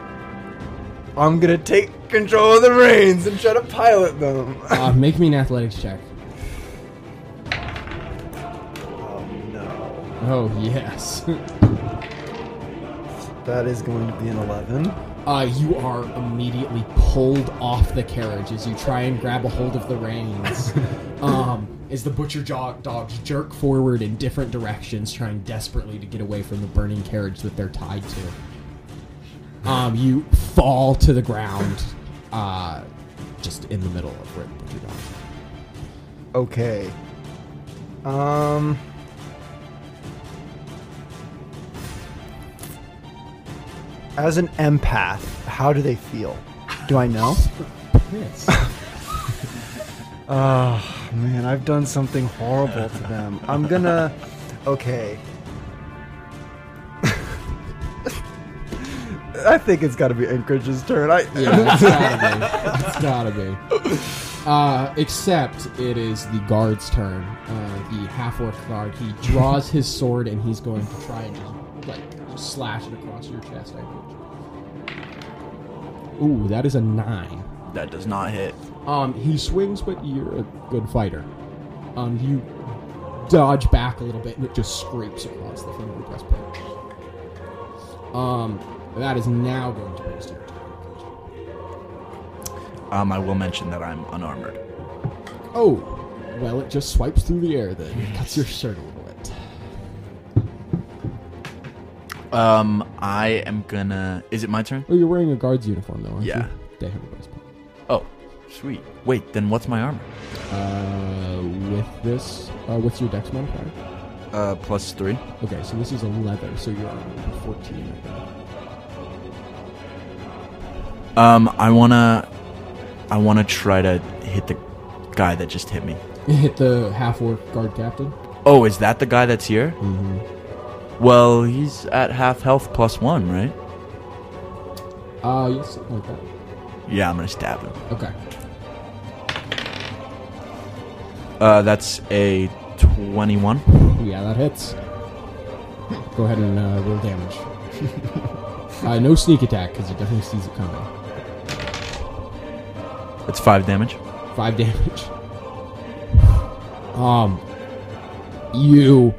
I'm gonna take control of the reins and try to pilot them. Uh, <laughs> make me an athletics check. oh no. Oh yes. <laughs> That is going to be an 11. Uh, you are immediately pulled off the carriage as you try and grab a hold of the reins. <laughs> um, as the butcher dog dogs jerk forward in different directions, trying desperately to get away from the burning carriage that they're tied to. Um, you fall to the ground, uh, just in the middle of where the butcher dogs. are. Okay. Um. As an empath, how do they feel? Do I know? Yes. <laughs> Oh, man, I've done something horrible to them. I'm gonna. Okay. I think it's gotta be Anchorage's turn. I. Yeah, <laughs> it's gotta be. It's gotta be. Uh, except it is the guard's turn. Uh, the half orc guard. He draws his sword and he's going to try and just like slash it across your chest. I think. Ooh, that is a nine. That does not hit. Um, he swings, but you're a good fighter. Um, you dodge back a little bit, and it just scrapes across the front of your breastplate. Um, that is now going to us to your turn. Um, I will mention that I'm unarmored. Oh, well, it just swipes through the air then. It cuts your shirt a little bit. Um, I am gonna. Is it my turn? Oh, you're wearing a guard's uniform, though, aren't Yeah. you? They have a breastplate. Oh, sweet. Wait, then what's my armor? Uh, with this, uh, what's your dex modifier? Uh, plus three. Okay, so this is a leather, so you're on 14. I Um, I wanna, I wanna try to hit the guy that just hit me. Hit the half orc guard captain. Oh, is that the guy that's here? Mm-hmm. Well, he's at half health plus one, right? Uh, yes, something like that. Yeah, I'm gonna stab him. Okay. Uh, that's a twenty-one. Yeah, that hits. Go ahead and uh, roll damage. <laughs> uh, no sneak attack because it definitely sees it coming. That's five damage. Five damage. Um, you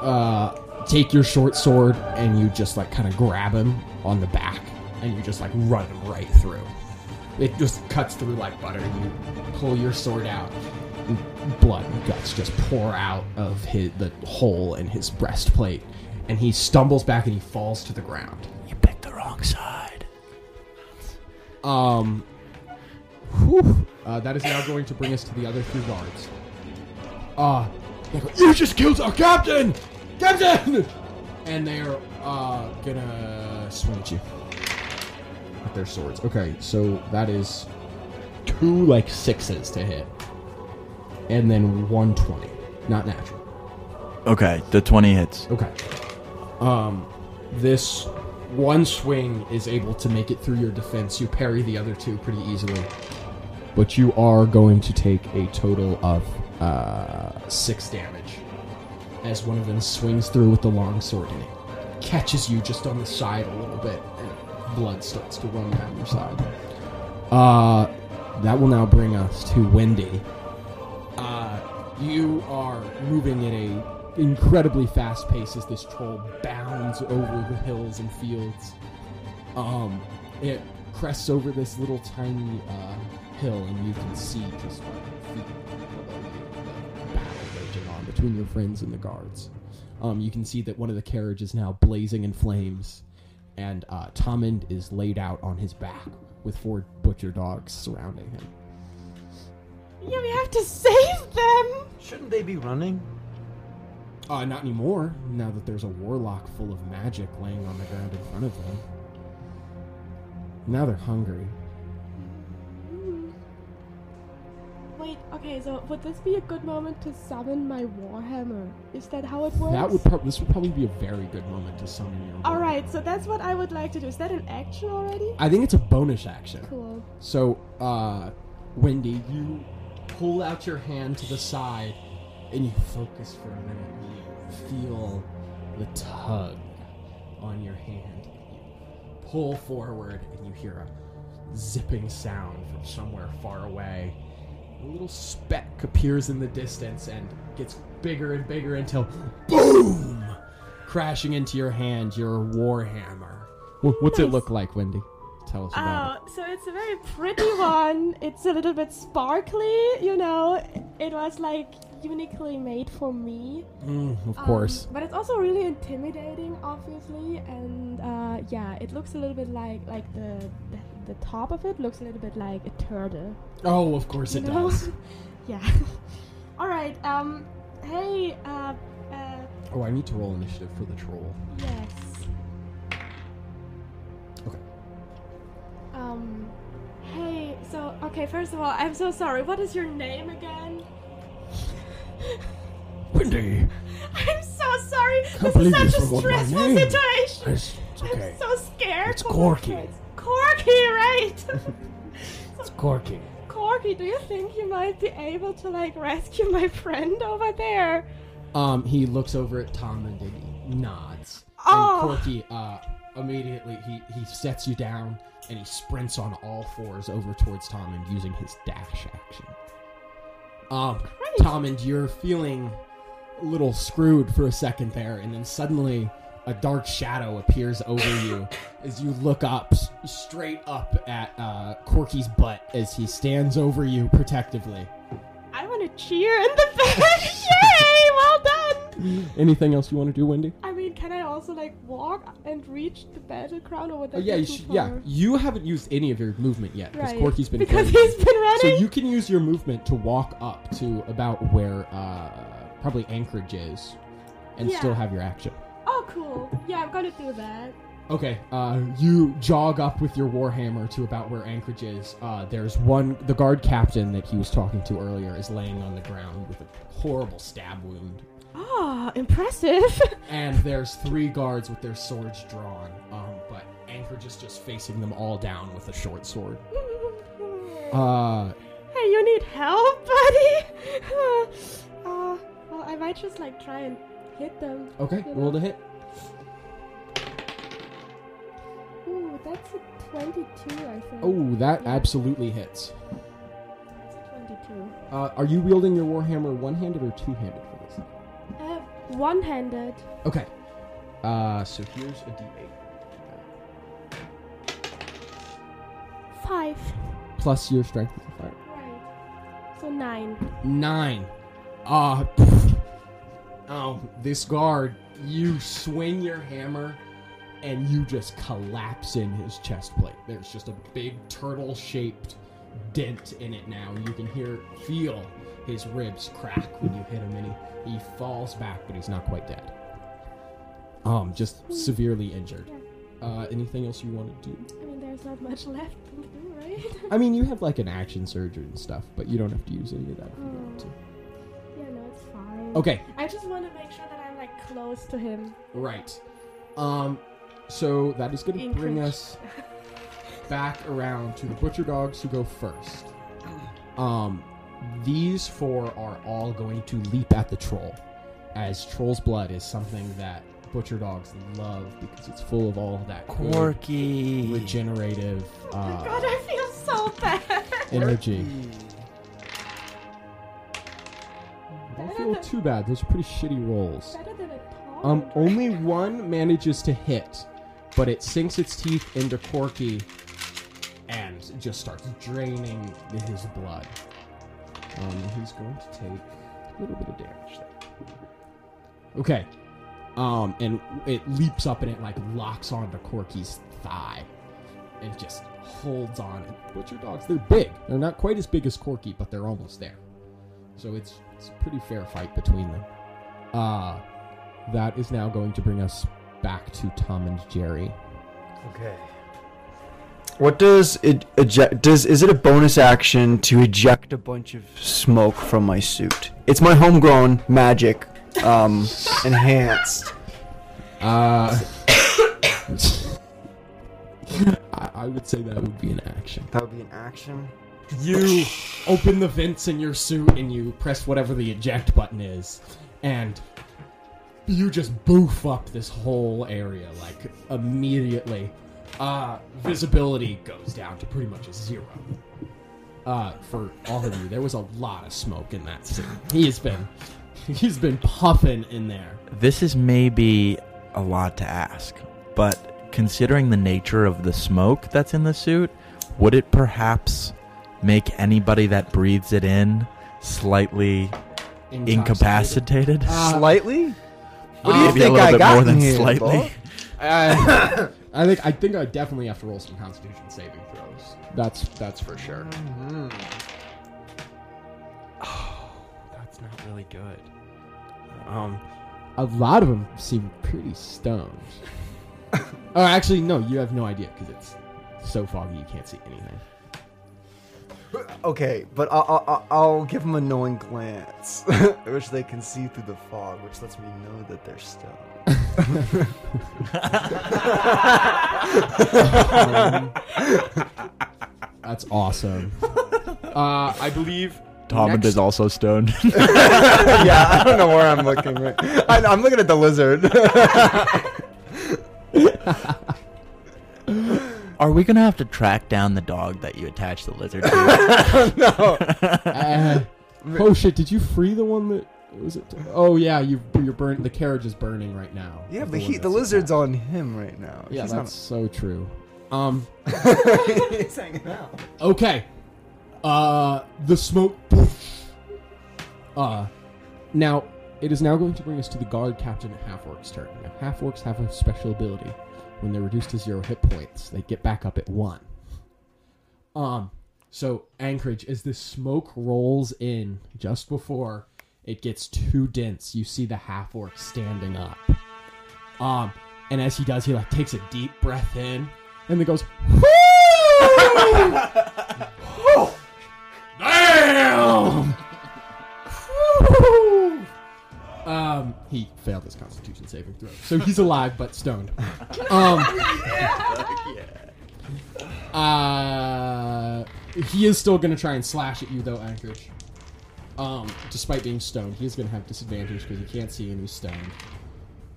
uh take your short sword and you just like kind of grab him on the back and you just like run him right through. It just cuts through like butter. You pull your sword out. and Blood and guts just pour out of his the hole in his breastplate, and he stumbles back and he falls to the ground. You picked the wrong side. Um, whew. Uh, that is now going to bring us to the other three guards. Uh, go, you just killed our captain! Captain! And they're, uh, gonna swing at you. With their swords. Okay, so that is two, like, sixes to hit. And then 120. Not natural. Okay, the twenty hits. Okay. Um, this one swing is able to make it through your defense. You parry the other two pretty easily. But you are going to take a total of uh, six damage as one of them swings through with the long sword and it catches you just on the side a little bit and blood starts to run down your side. Uh, that will now bring us to Wendy. Uh, you are moving at a incredibly fast pace as this troll bounds over the hills and fields. Um, it crests over this little tiny uh, hill, and you can see just like feet below you, the battle raging on between your friends and the guards. Um, you can see that one of the carriages now blazing in flames, and uh, Tommund is laid out on his back with four butcher dogs surrounding him. Yeah, we have to save them. Shouldn't they be running? Uh, not anymore, now that there's a warlock full of magic laying on the ground in front of them. Now they're hungry. Wait, okay, so would this be a good moment to summon my warhammer? Is that how it works? That would prob- this would probably be a very good moment to summon your. All warlock. so that's what I would like to do. Is that an action already? I think it's a bonus action. Cool. So, uh, Wendy, you pull out your hand to the side and you focus for a minute. You feel the tug on your hand. You pull forward and you hear a zipping sound from somewhere far away. A little speck appears in the distance and gets bigger and bigger until boom! Crashing into your hand, your warhammer. Wh- What's it look like, Wendy? Tell us about Oh, so it's a very pretty one. It's a little bit sparkly, you know. It was like uniquely made for me. Mm, of Um, course. but it's also really intimidating, obviously, and uh, yeah, it looks a little bit like like the, the the top of it looks a little bit like a turtle. Oh, of course you it know? does. <laughs> yeah. <laughs> All right. Um. Hey. Uh. Uh. Oh, I need to roll initiative for the troll. Yes. Okay. Um. Hey. So okay. First of all, I'm so sorry. What is your name again? Wendy, I'm so sorry. This is such a stressful situation. it's, it's okay. I'm so scared. It's Corky. Corky, right? <laughs> It's Corky. Corky, do you think you might be able to like rescue my friend over there? Um, he looks over at Tom and he nods. Oh. And Corky, uh, immediately he, he sets you down and he sprints on all fours over towards Tom and using his dash action. Um, Tom and you're feeling a little screwed for a second there, and then suddenly a dark shadow appears over you <laughs> as you look up, straight up at uh, Corky's butt as he stands over you protectively. I want to cheer in the <laughs> back. Yay! Well done. Anything else you want to do, Wendy? I mean, can I also like walk and reach the battleground, or would that Oh, yeah, you yeah. You haven't used any of your movement yet because Right. Corky's been because he's been running. So you can use your movement to walk up to about where uh, probably Anchorage is, and Yeah. still have your action. oh, cool. Yeah, I'm gonna do that. Okay, uh, you jog up with your warhammer to about where Anchorage is. Uh, there's one, the guard captain that he was talking to earlier is laying on the ground with a horrible stab wound. Oh, impressive. <laughs> And there's three guards with their swords drawn, um, but Anchorage is just facing them all down with a short sword. <laughs> Uh, hey, you need help, <laughs> buddy? uh, well, I might just like try and hit them. okay, roll to hit. Ooh, that's a 22, I think. Oh, that absolutely hits. That's a 22. Uh, are you wielding your warhammer one-handed or two-handed this? Uh, one-handed. Okay. Uh, so here's a d8. Five. Plus your strength with the fire. Right. So nine. Nine. Uh, <laughs> oh, this guard, you swing your hammer and you just collapse in his chest plate. There's just a big turtle shaped dent in it now. You can hear, feel his ribs crack when you hit him and he, he falls back, but he's not quite dead. Um, just severely injured. Uh, anything else you want to do? I mean, there's not much <laughs> left to do, right? I mean, you have like an action surgery and stuff, but you don't have to use any of that if you don't want to. yeah, no, it's fine. Okay, I just want to make sure that I'm like close to him. Right. Um, so that is going to bring us back around to the butcher dogs who go first. <laughs> Um, these four are all going to leap at the troll, as troll's blood is something that butcher dogs love because it's full of all that good Corky. regenerative God, uh, I feel so bad. energy. Don't feel too bad. Those are pretty shitty rolls. Better than a. Um, only one manages to hit, but it sinks its teeth into Corky and just starts draining his blood. Um, he's going to take a little bit of damage there. Okay. Um, and it leaps up and it like locks onto Corky's thigh and just holds on. And butcher dogs, they're big. They're not quite as big as Corky, but they're almost there. So it's it's a pretty fair fight between them. Uh that is now going to bring us back to Tom and Jerry. Okay. What does it eject? Does is it a bonus action to eject a bunch of smoke from my suit? It's my homegrown magic, um, <laughs> enhanced. Uh, <coughs> I, I would say that would be an action. That would be an action. You open the vents in your suit and you press whatever the eject button is, and you just boof up this whole area like immediately. Uh, visibility goes down to pretty much a zero. Uh, for all of you, there was a lot of smoke in that suit. He has been, <laughs> he's been puffing in there. This is maybe a lot to ask, but considering the nature of the smoke that's in the suit, would it perhaps make anybody that breathes it in slightly incapacitated? Uh, Slightly? What do you uh, maybe a think little I bit got more than here, slightly. <laughs> Uh, I think I think I definitely have to roll some Constitution saving throws. That's that's for sure. That's not really good. Um, A lot of them seem pretty stoned. <laughs> oh, actually, no. You have no idea because it's so foggy you can't see anything. Okay, but I'll, I'll, I'll give them a knowing glance, <laughs> which they can see through the fog, which lets me know that they're stoned. <laughs> That's awesome. uh, I believe Tom next- is also stoned. <laughs> yeah, I don't know where I'm looking. Right. I, I'm looking at the lizard. <laughs> Are we gonna have to track down the dog that you attached the lizard to? Uh, oh shit! Did you free the one that was it? Oh yeah, you you're burn. The carriage is burning right now. yeah, of but one he, the lizard's attached. on him right now. Yeah, He's that's so true. Um. he's hanging out. Okay. Uh, the smoke. Uh, now it is now going to bring us to the guard captain at half orcs turn. Now half orcs have a special ability. When they're reduced to zero hit points, they get back up at one. Um, so Anchorage, as the smoke rolls in just before it gets too dense, you see the half orc standing up. Um, and as he does, he like takes a deep breath in, and then goes, <laughs> Damn! um, he failed his Constitution saving throw, so he's alive but stoned. Um, <laughs> uh, he is still gonna try and slash at you though, Anchorage. Um, despite being stoned, he's gonna have disadvantage because he can't see and he's stoned.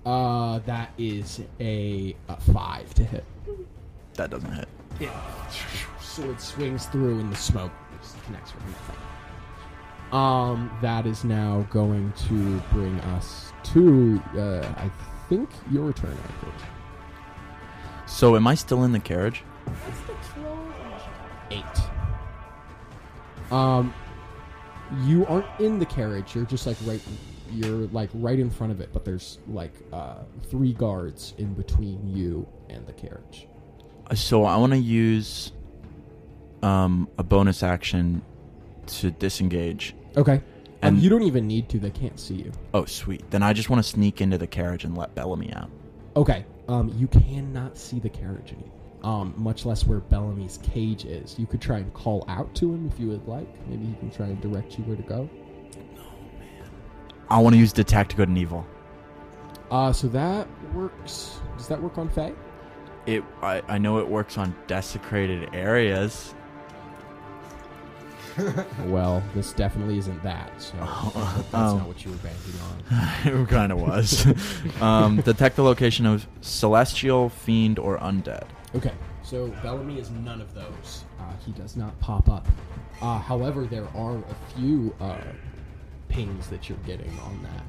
Uh, that is a, a five to hit. that doesn't hit. sword swings through in the smoke just connects with nothing. Um, that is now going to bring us to, uh, I think your turn, Anchorage. So am I still in the carriage? What's the troll? Eight. Um, you aren't in the carriage. You're just like right. You're like right in front of it, but there's like uh, three guards in between you and the carriage. So I want to use um, a bonus action to disengage. Okay. And- And you don't even need to. They can't see you. Oh, sweet. Then I just want to sneak into the carriage and let Bellamy out. Okay. Um, you cannot see the carriage anymore. Um, much less where Bellamy's cage is. You could try and call out to him if you would like. Maybe he can try and direct you where to go. No man. I want to use detect good and evil. Uh, so that works. Does that work on fey? It. I, I know it works on desecrated areas. <laughs> Well, this definitely isn't that. So <laughs> that's oh. not what you were banking on. <laughs> it kind of was. um, detect the location of celestial, fiend, or undead. Okay, so Bellamy is none of those. Uh, he does not pop up. Uh, however, there are a few uh, pings that you're getting on that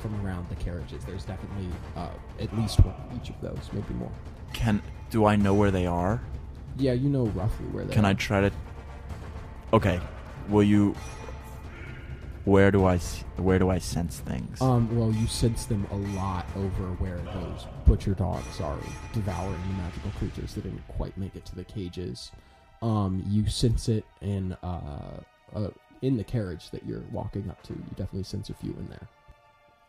from around the carriages. There's definitely uh, at least one each of those, maybe more. Can do I know where they are? Yeah, you know roughly where they Can are. I try to? Okay. Will you? Where do I? Where do I sense things? Um, well, you sense them a lot over where those butcher dogs are devouring the magical creatures that didn't quite make it to the cages. Um, you sense it in uh, uh, in the carriage that you're walking up to. You definitely sense a few in there.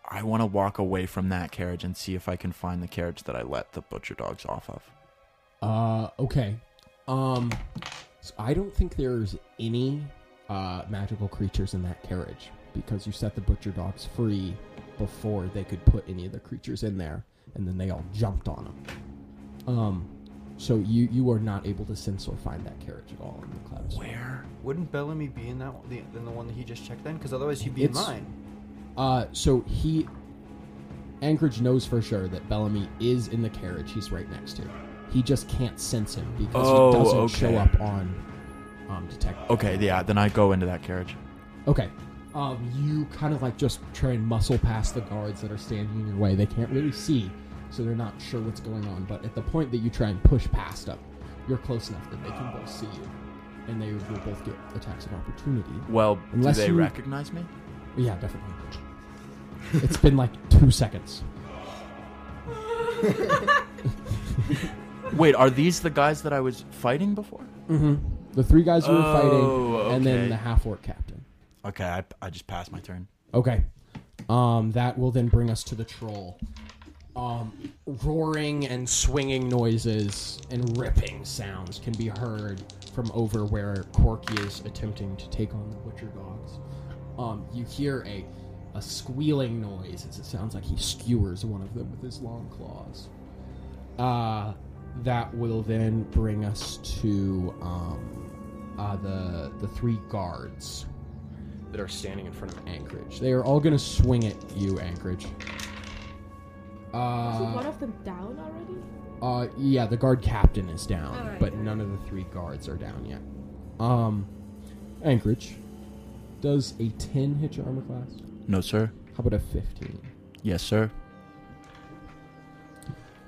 I want to walk away from that carriage and see if I can find the carriage that I let the butcher dogs off of. Uh, okay. Um, so I don't think there's any uh, magical creatures in that carriage because you set the butcher dogs free before they could put any of the creatures in there, and then they all jumped on them. Um, so you you are not able to sense or find that carriage at all in the clouds. Where? Wouldn't Bellamy be in that one, the, in the one that he just checked in? Because otherwise he'd be It's- in mine. Uh, so he Anchorage knows for sure that Bellamy is in the carriage he's right next to. He just can't sense him because Oh, he doesn't show up on um, detect. Okay, yeah. Then I go into that carriage. Okay. Um, you kind of like just try and muscle past the guards that are standing in your way. They can't really see, so they're not sure what's going on. But at the point that you try and push past them, you're close enough that they can both see you, and they will both get attacks of opportunity. Well, Unless do they you- recognize me? Yeah, definitely. it's been like two seconds. <laughs> Wait, are these the guys that I was fighting before? Mm-hmm. The three guys you were Oh, fighting, and then the half orc captain. Okay, I, I just passed my turn. Okay. Um, that will then bring us to the troll. Um, roaring and swinging noises and ripping sounds can be heard from over where Corky is attempting to take on the butcher dogs. Um, you hear a a squealing noise as it sounds like he skewers one of them with his long claws. Uh, that will then bring us to um, uh, the the three guards that are standing in front of Anchorage. They are all going to swing at you, Anchorage. Is Uh, one of them down already? uh, yeah, the guard captain is down, Alright. but none of the three guards are down yet. Um, Anchorage, does a 10 hit your armor class? No, sir. How about a 15? Yes, sir.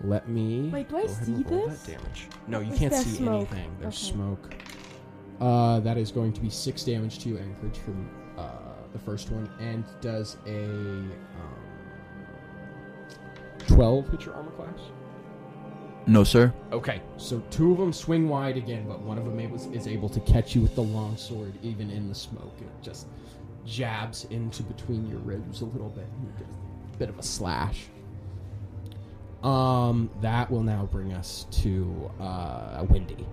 Let me. Wait, do I go ahead and see this? That damage. No, you Is can't see smoke? anything. There's Okay. smoke. Uh, that is going to be six damage to you, Anchorage, from uh, the first one, and does a um, twelve hit your armor class. No, sir. Okay, so two of them swing wide again, but one of them is, is able to catch you with the long sword, even in the smoke. It just jabs into between your ribs a little bit. You get a bit of a slash. Um, that will now bring us to uh, Wendy.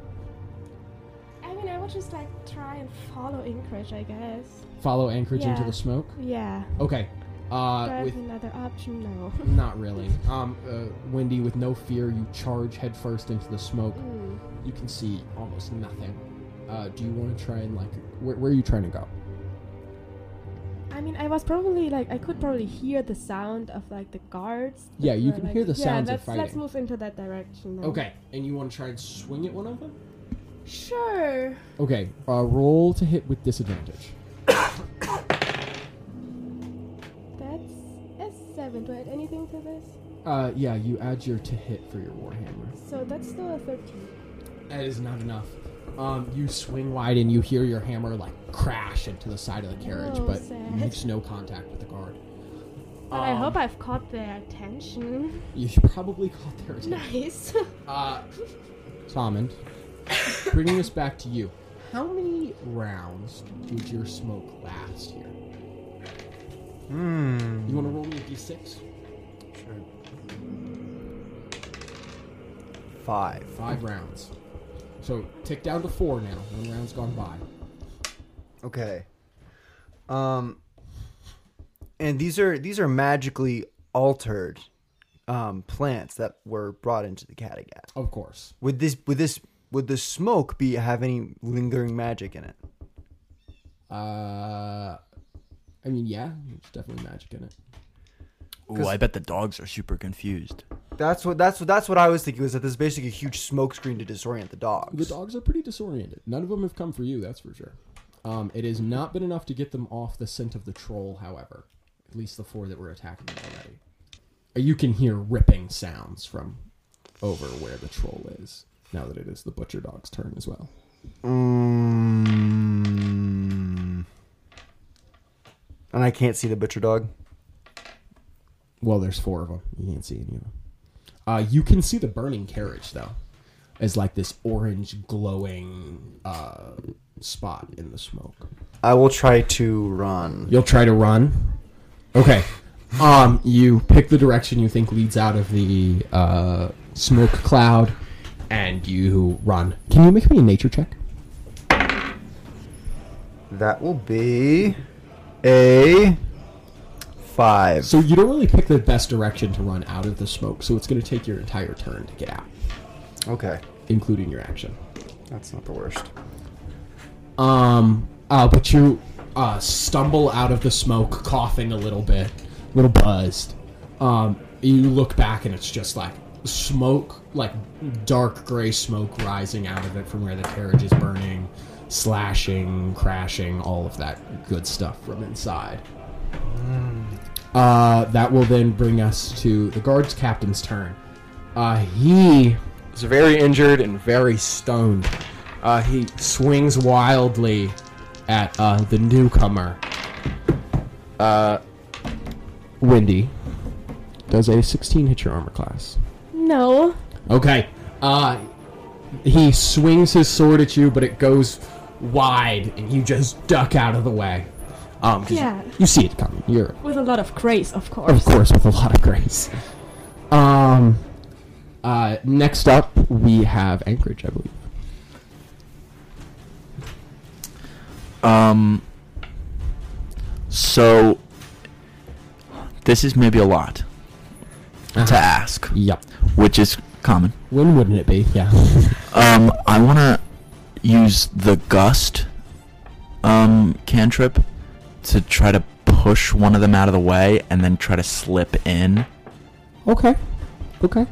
I mean, I would just like try and follow Anchorage, I guess. Follow Anchorage into the smoke. Yeah. Okay. Uh, with another option, no. <laughs> not really. <laughs> Um, uh, Wendy, with no fear, you charge headfirst into the smoke. Mm. You can see almost nothing. Uh, do you want to try and like, where, where are you trying to go? I mean, I was probably like, I could probably hear the sound of like the guards. Yeah, you were, can like- hear the sounds yeah, of let's, Let's move into that direction. Then. Okay, and you want to try and swing at one of them? Sure. Okay, uh, roll to hit with disadvantage. That's a seven. Do I add anything to this? Uh, yeah, you add your to hit for your warhammer. So that's still a thirteen. That is not enough. Um, you swing wide and you hear your hammer like crash into the side of the carriage, Oh, but sad. makes no contact with the guard. But I Um, hope I've caught their attention. You probably caught their <laughs> attention. Nice. Uh, Salmond, bringing us back to you. How many rounds did your smoke last here? Hmm. You want to roll me a d6? Five. Five rounds. So tick down to four now. One round's gone by. Okay. Um. And these are these are magically altered um, plants that were brought into the Kattegat. Of course. Would this would this would the smoke be have any lingering magic in it? Uh, I mean, yeah, there's definitely magic in it. Ooh, I bet the dogs are super confused. That's what that's what that's what I was thinking was that there's basically a huge smoke screen to disorient the dogs. The dogs are pretty disoriented. None of them have come for you, that's for sure. Um, it has not been enough to get them off the scent of the troll, however. At least the four that were attacking them already. You can hear ripping sounds from over where the troll is. Now that it is the butcher dog's turn as well. Mm. And I can't see the butcher dog. Well, there's four of them. You can't see any of them. Uh, you can see the burning carriage though, as like this orange glowing uh, spot in the smoke. I will try to run. You'll try to run. Okay. Um, you pick the direction you think leads out of the uh, smoke cloud, and you run. Can you make me a nature check? That will be a five. So you don't really pick the best direction to run out of the smoke, so it's going to take your entire turn to get out, Okay, including your action. that's not the worst. Um, uh, but you uh, stumble out of the smoke, coughing a little bit, a little buzzed. Um, you look back and it's just like smoke, like dark gray smoke rising out of it from where the carriage is burning, slashing, crashing, all of that good stuff from inside. Uh, that will then bring us to the guards captain's turn. Uh, he is very injured and very stoned. Uh, he swings wildly at uh, the newcomer. Uh, Wendy, does a 16 hit your armor class? No. Okay. Uh, he swings his sword at you, but it goes wide, and you just duck out of the way. Um, 'cause Yeah. you see it coming. You're With a lot of grace, of course. of course, with a lot of grace. Um, uh, next up, we have Anchorage, I believe. Um. So, this is maybe a lot to ask, Yep. Which is common. When wouldn't it be? Yeah. <laughs> Um, I want to use the gust um cantrip to try to push one of them out of the way and then try to slip in. okay. Okay.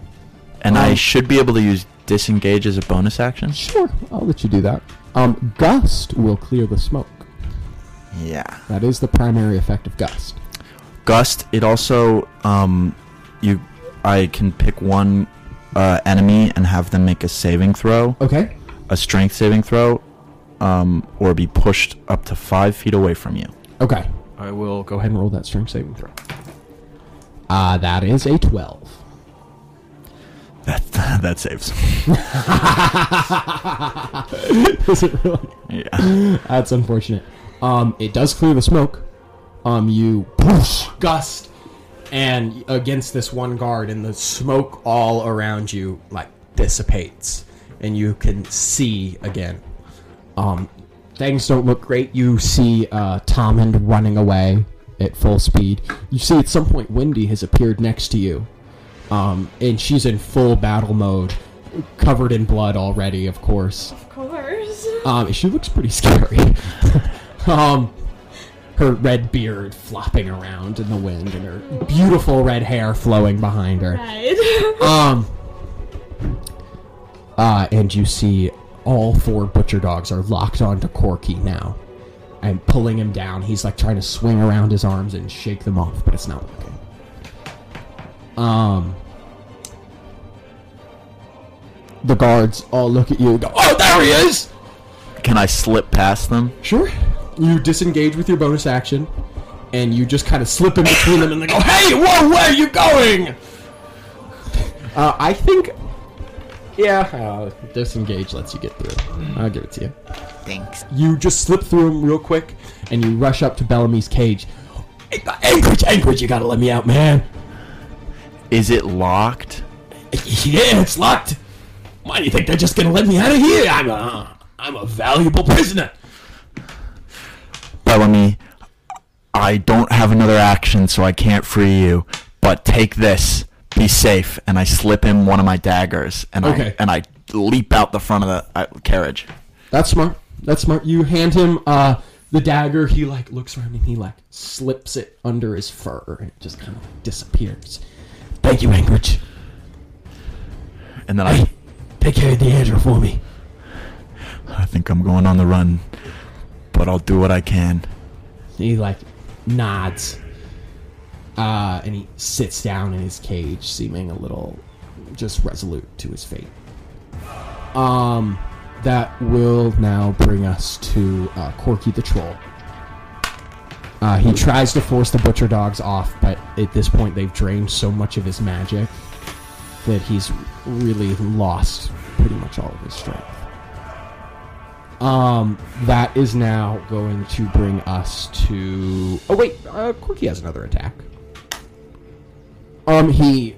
And I Um, should be able to use disengage as a bonus action. Sure. I'll let you do that. Um, Gust will clear the smoke. Yeah. That is the primary effect of Gust. Gust. It also um, you, I can pick one uh, enemy and have them make a saving throw, Okay. a strength saving throw, um, or be pushed up to five feet away from you. Okay. I will go ahead and roll that strength saving throw. Uh, that is a 12. That <laughs> that saves. <laughs> <laughs> is it really? yeah. That's unfortunate. Um, it does clear the smoke. Um, you push gust and against this one guard, and the smoke all around you like dissipates, and you can see again. Um, things don't look great. You see uh, Tommund running away at full speed. You see at some point Wendy has appeared next to you, um, and she's in full battle mode, covered in blood already, of course. Of course. Um, she looks pretty scary. <laughs> um, her red beard flopping around in the wind, and her beautiful red hair flowing behind her. Right. <laughs> Um, uh, and you see all four butcher dogs are locked onto Corky now, and pulling him down. He's like trying to swing around his arms and shake them off, but it's not working. Um, the guards all look at you. And go, oh, there he is! Can I slip past them? Sure. You disengage with your bonus action, and you just kind of slip in between them, and they go, "Hey, whoa, where are you going?" Uh, I think, yeah, uh, disengage lets you get through. I'll give it to you. Thanks. You just slip through them real quick, and you rush up to Bellamy's cage. Anchorage, Anchorage, you gotta let me out, man. Is it locked? Yeah, it's locked. Why do you think they're just gonna let me out of here? I'm a, I'm a valuable prisoner. Bellamy, I don't have another action, so I can't free you. But take this. Be safe. And I slip him one of my daggers, and Okay. I and I leap out the front of the uh, carriage. That's smart. That's smart. You hand him uh, the dagger. He like looks around and he like slips it under his fur and it just kind of disappears. Thank you, Anchorage. And then I, Take care of Deandra for me. I think I'm going on the run, but I'll do what I can. He like nods. Uh, and he sits down in his cage, seeming a little just resolute to his fate. Um, that will now bring us to uh, Corky the Troll. Uh, he tries to force the butcher dogs off, but at this point they've drained so much of his magic that he's really lost pretty much all of his strength. Um, that is now going to bring us to. Oh wait, uh, has another attack. Um, he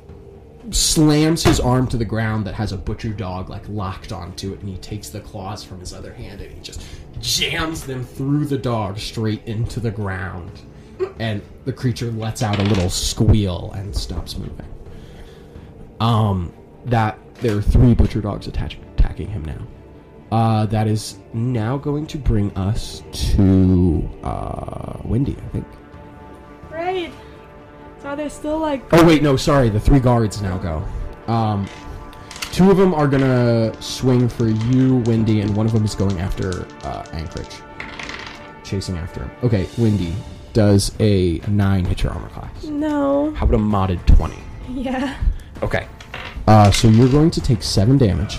slams his arm to the ground that has a butcher dog like locked onto it, and he takes the claws from his other hand and he just jams them through the dog straight into the ground, and the creature lets out a little squeal and stops moving. Um, that there are three butcher dogs attach- attacking him now. Uh, that is now going to bring us to uh, Wendy, I think. Right. So are there still like Oh wait, no, sorry. The three guards now go. Um, two of them are gonna swing for you, Wendy, and one of them is going after uh, Anchorage, chasing after him. Okay, Wendy, does a nine hit your armor class. No. How about a modded twenty? <laughs> Yeah. Okay. Uh, so you're going to take seven damage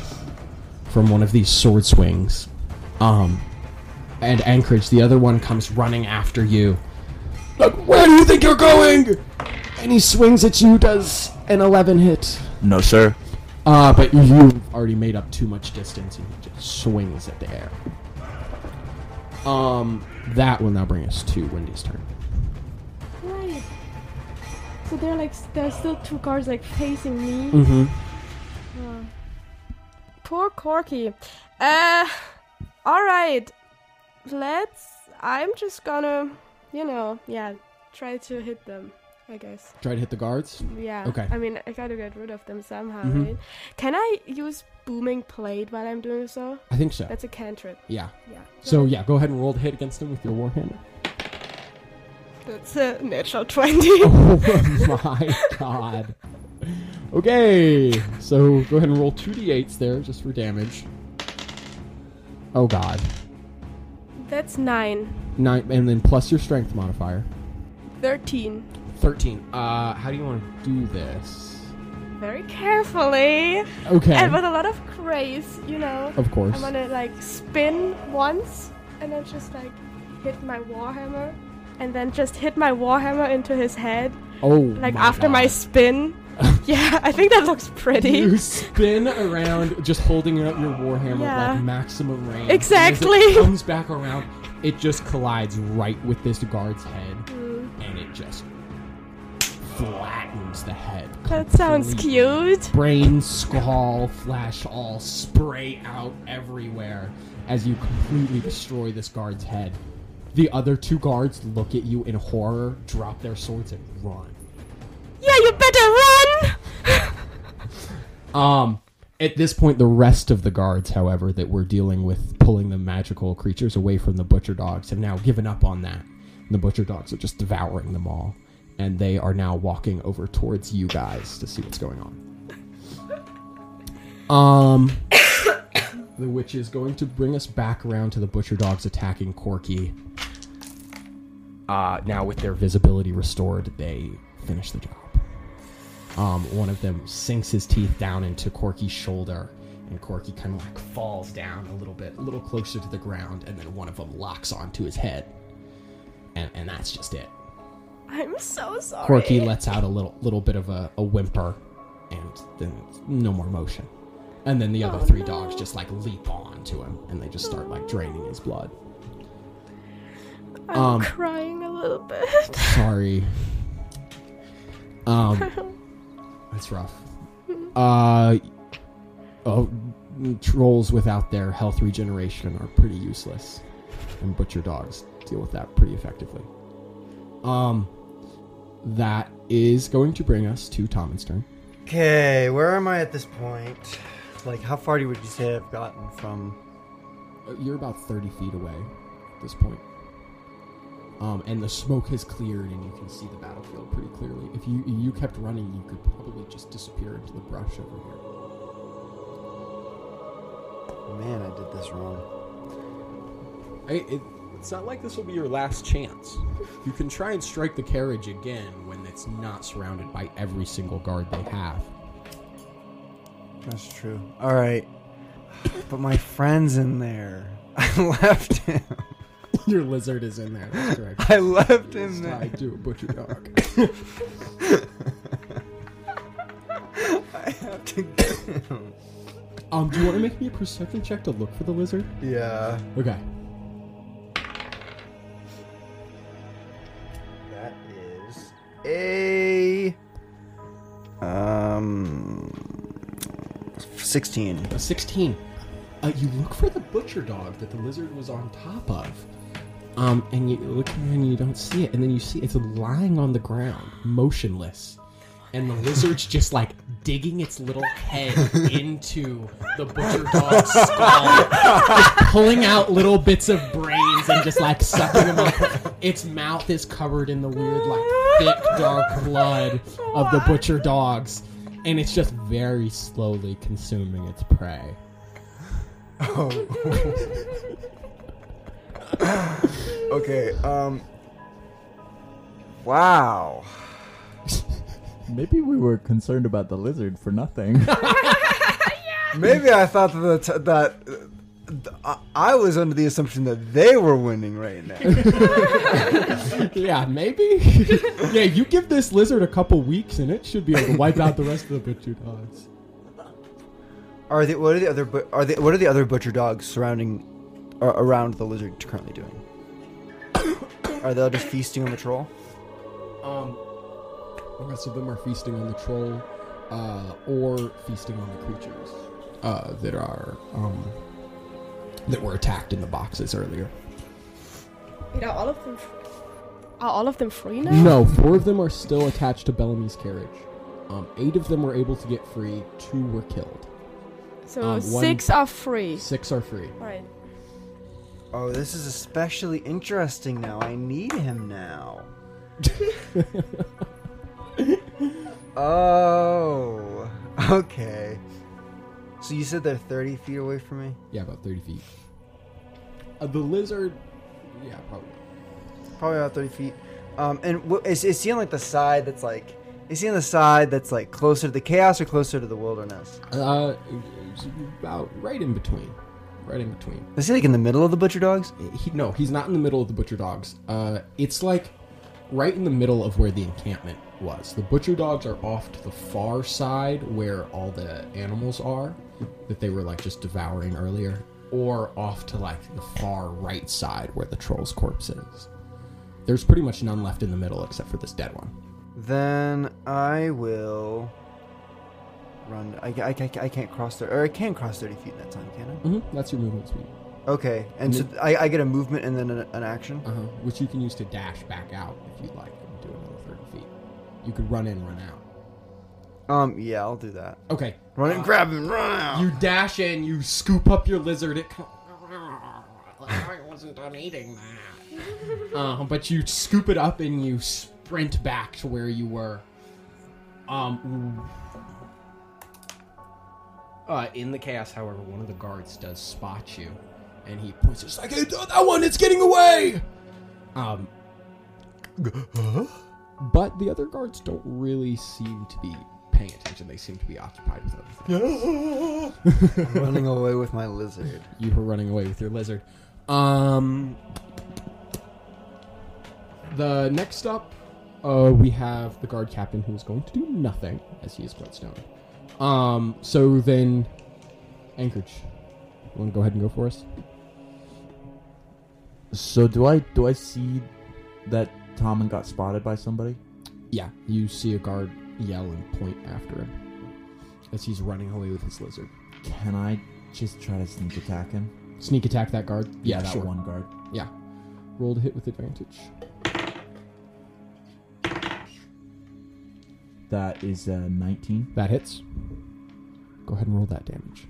from one of these sword swings. Um, and Anchorage, the other one comes running after you. Like, where do you think you're going? And he swings at you, does an 11 hit. No, sir. Uh, but you've already made up too much distance and he just swings at the air. Um, that will now bring us to Wendy's turn. Right. So they're like, there's still two cars like facing me. Mm-hmm. Poor Corky. Uh, alright. Let's. I'm just gonna, you know, yeah, try to hit them, I guess. Try to hit the guards. Yeah. Okay. I mean, I gotta get rid of them somehow, Mhm. right? Can I use Booming Blade while I'm doing so? I think so. That's a cantrip. Yeah. Yeah. So yeah, go ahead and roll to hit against them with your warhammer. That's a natural 20. <laughs> Oh my god. <laughs> Okay, so go ahead and roll two d8s there just for damage. Oh god. That's 9. Nine, and then plus your strength modifier. 13. 13. Uh, how do you want to do this? Very carefully. Okay. And with a lot of grace, you know. Of course. I'm gonna like spin once and then just like hit my warhammer and then just hit my warhammer into his head oh, like my after my spin. <laughs> yeah, I think that looks pretty. You spin around, just holding up your warhammer Yeah. like maximum range. Exactly. It <laughs> comes back around, it just collides right with this guard's head, Mm, and it just flattens the head. that sounds cute. Brain, skull, flash, all spray out everywhere as you completely destroy this guard's head. The other two guards look at you in horror, drop their swords, and run. Yeah, you better run! Um, at this point, the rest of the guards, however, that were dealing with pulling the magical creatures away from the butcher dogs have now given up on that. And the butcher dogs are just devouring them all. And they are now walking over towards you guys to see what's going on. Um, <coughs> the which is going to bring us back around to the butcher dogs attacking Corky. Uh, now with their visibility restored, they finish the job. Um, one of them sinks his teeth down into Corky's shoulder, and Corky kind of like falls down a little bit, a little closer to the ground, and then one of them locks onto his head, and and that's just it. I'm so sorry. Corky lets out a little little bit of a, a whimper, and then no more motion. And then the other Oh, three no. dogs just like leap on to him, and they just start like draining his blood. I'm um, crying a little bit. Sorry. <laughs> Um, that's rough. Uh, oh, trolls without their health regeneration are pretty useless, and butcher dogs deal with that pretty effectively. Um, that is going to bring us to Tommund's turn. Okay, where am I at this point? Like, how far do- would you say I've gotten from? Uh, You're about thirty feet away at this point. Um, and the smoke has cleared, and you can see the battlefield pretty clearly. If you you kept running, you could probably just disappear into the brush over here. Man, I did this wrong. I, it, it's not like this will be your last chance. You can try and strike the carriage again when it's not surrounded by every single guard they have. That's true. All right, but my friend's in there. <laughs> I left him. <laughs> Your lizard is in there. That's correct. I left It's him there. tied to a butcher dog. <laughs> I have to get him. Um, do you want to make me a perception check to look for the lizard? Yeah. Okay. That is a um sixteen. A 16. Uh, you look for the butcher dog that the lizard was on top of. Um, and you look and you don't see it, and then you see it's lying on the ground, motionless. And the lizard's just like digging its little head into the butcher dog's skull, just pulling out little bits of brains and just like sucking them up. Its mouth is covered in the weird, like thick, dark blood of the butcher dogs. and it's just very slowly consuming its prey. <laughs> <laughs> Okay. Um. Wow. Maybe we were concerned about the lizard for nothing. <laughs> <laughs> Maybe I thought that the t- that uh, I- I was under the assumption that they were winning right now. Yeah, maybe. yeah, you give this lizard a couple weeks, and it should be able to wipe out the rest of the butcher dogs. Are the what are the other bu- are the what are the other butcher dogs surrounding or around the lizard currently doing? Are they all just feasting on the troll? Um, the rest of them are feasting on the troll, uh, or feasting on the creatures uh, that are um, that were attacked in the boxes earlier. Wait, are all of them? Are all of them free now? No, four of them are still attached to Bellamy's carriage. Um, eight of them were able to get free. Two were killed. So Um, one- six are free. Six are free. Right. Oh, this is especially interesting now. I need him now. <laughs> oh, okay. So you said they're 30 feet away from me? Yeah, about thirty feet. Uh, the lizard. Yeah, probably. Probably about 30 feet. Um, and wh- is, is he on like the side that's like, is he on the side that's like closer to the chaos or closer to the wilderness? Uh, about right in between. Right in between. Is he like in the middle of the butcher dogs? He, no, he's not in the middle of the butcher dogs. Uh, it's like right in the middle of where the encampment was. The butcher dogs are off to the far side where all the animals are that they were like just devouring earlier, or off to like the far right side where the troll's corpse is. There's pretty much none left in the middle except for this dead one. Then I will run. I, I, I, I can't cross there, or I can cross 30 feet in that time, can I? Mm-hmm. That's your movement speed, Okay, and so I, I get a movement and then an, an action. uh-huh. which you can use to dash back out if you'd like and do another 30 feet. You could run in, run out. Um, yeah, I'll do that. Okay, Run and grab him, run out. You dash in, you scoop up your lizard. It co- I wasn't done eating that. uh, but you scoop it up and you sprint back to where you were. Um. Uh, in the chaos, however, one of the guards does spot you, and he points. It's like, hey, that one, it's getting away. Um. But the other guards don't really seem to be paying attention. They seem to be occupied with other things. <laughs> running away with my lizard. You were running away with your lizard. Um, the next up, uh, we have the guard captain who is going to do nothing as he is quite stoned. Um, so then, Anchorage, you want to go ahead and go for us? so do I do I see that Tommund got spotted by somebody? Yeah, you see a guard yell and point after him as he's running away with his lizard. Can I just try to sneak attack him? Sneak attack that guard. Yeah, that sure. one guard. Yeah, roll to hit with advantage. That is uh, 19. That hits. Go ahead and roll that damage.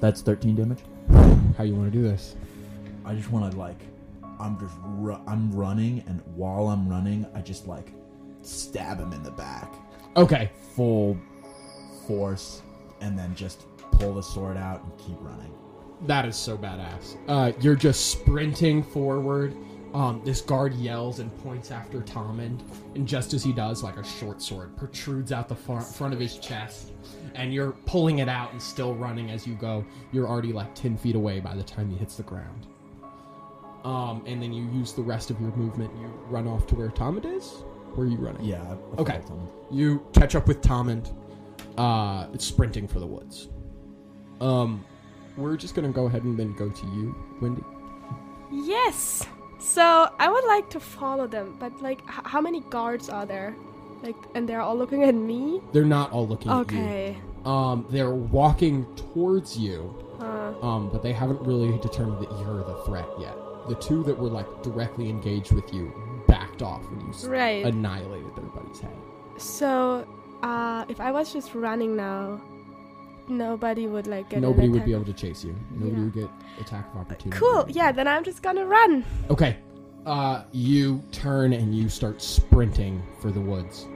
That's 13 damage. How you want to do this? I just want to like, I'm just ru- I'm running, and while I'm running, I just like stab him in the back, Okay. full force, and then just pull the sword out and keep running. That is so badass. Uh, you're just sprinting forward. Um, this guard yells and points after Tommund, and just as he does, like a short sword protrudes out the far- front of his chest, and you're pulling it out and still running as you go. You're already like ten feet away by the time he hits the ground. Um, and then you use the rest of your movement. You run off to where Tommund is. Where are you running? Yeah. I- I Okay. felt him. You catch up with Tommund, uh, sprinting for the woods. Um, we're just gonna go ahead and then go to you, Wendy. Yes. So I would like to follow them, but like, h- how many guards are there? Like, and they're all looking at me. They're not all looking Okay. at you. Um, they're walking towards you, Uh, um, but they haven't really determined that you're the threat yet. The two that were like directly engaged with you backed off when you s- right. annihilated everybody's head. so, uh, if I was just running now, nobody would like get. Nobody would be able to chase you. Nobody Yeah. would get attack of opportunity. Cool. Yeah. Then I'm just gonna run. Okay. uh, you turn and you start sprinting for the woods.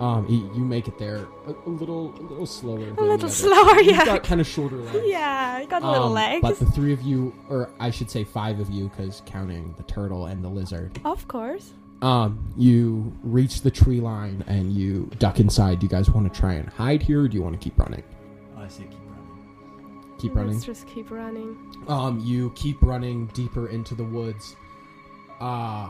Um, you, you make it there a, a little, a little slower. A little slower, You've yeah. got kind of shorter <laughs> legs. Yeah, I got little Um, legs. But the three of you, or I should say five of you, because counting the turtle and the lizard, Of course. um, you reach the tree line and you duck inside. Do you guys want to try and hide here, or do you want to keep running? I say keep running. Keep running. Let's just keep running. Um, you keep running deeper into the woods. Uh,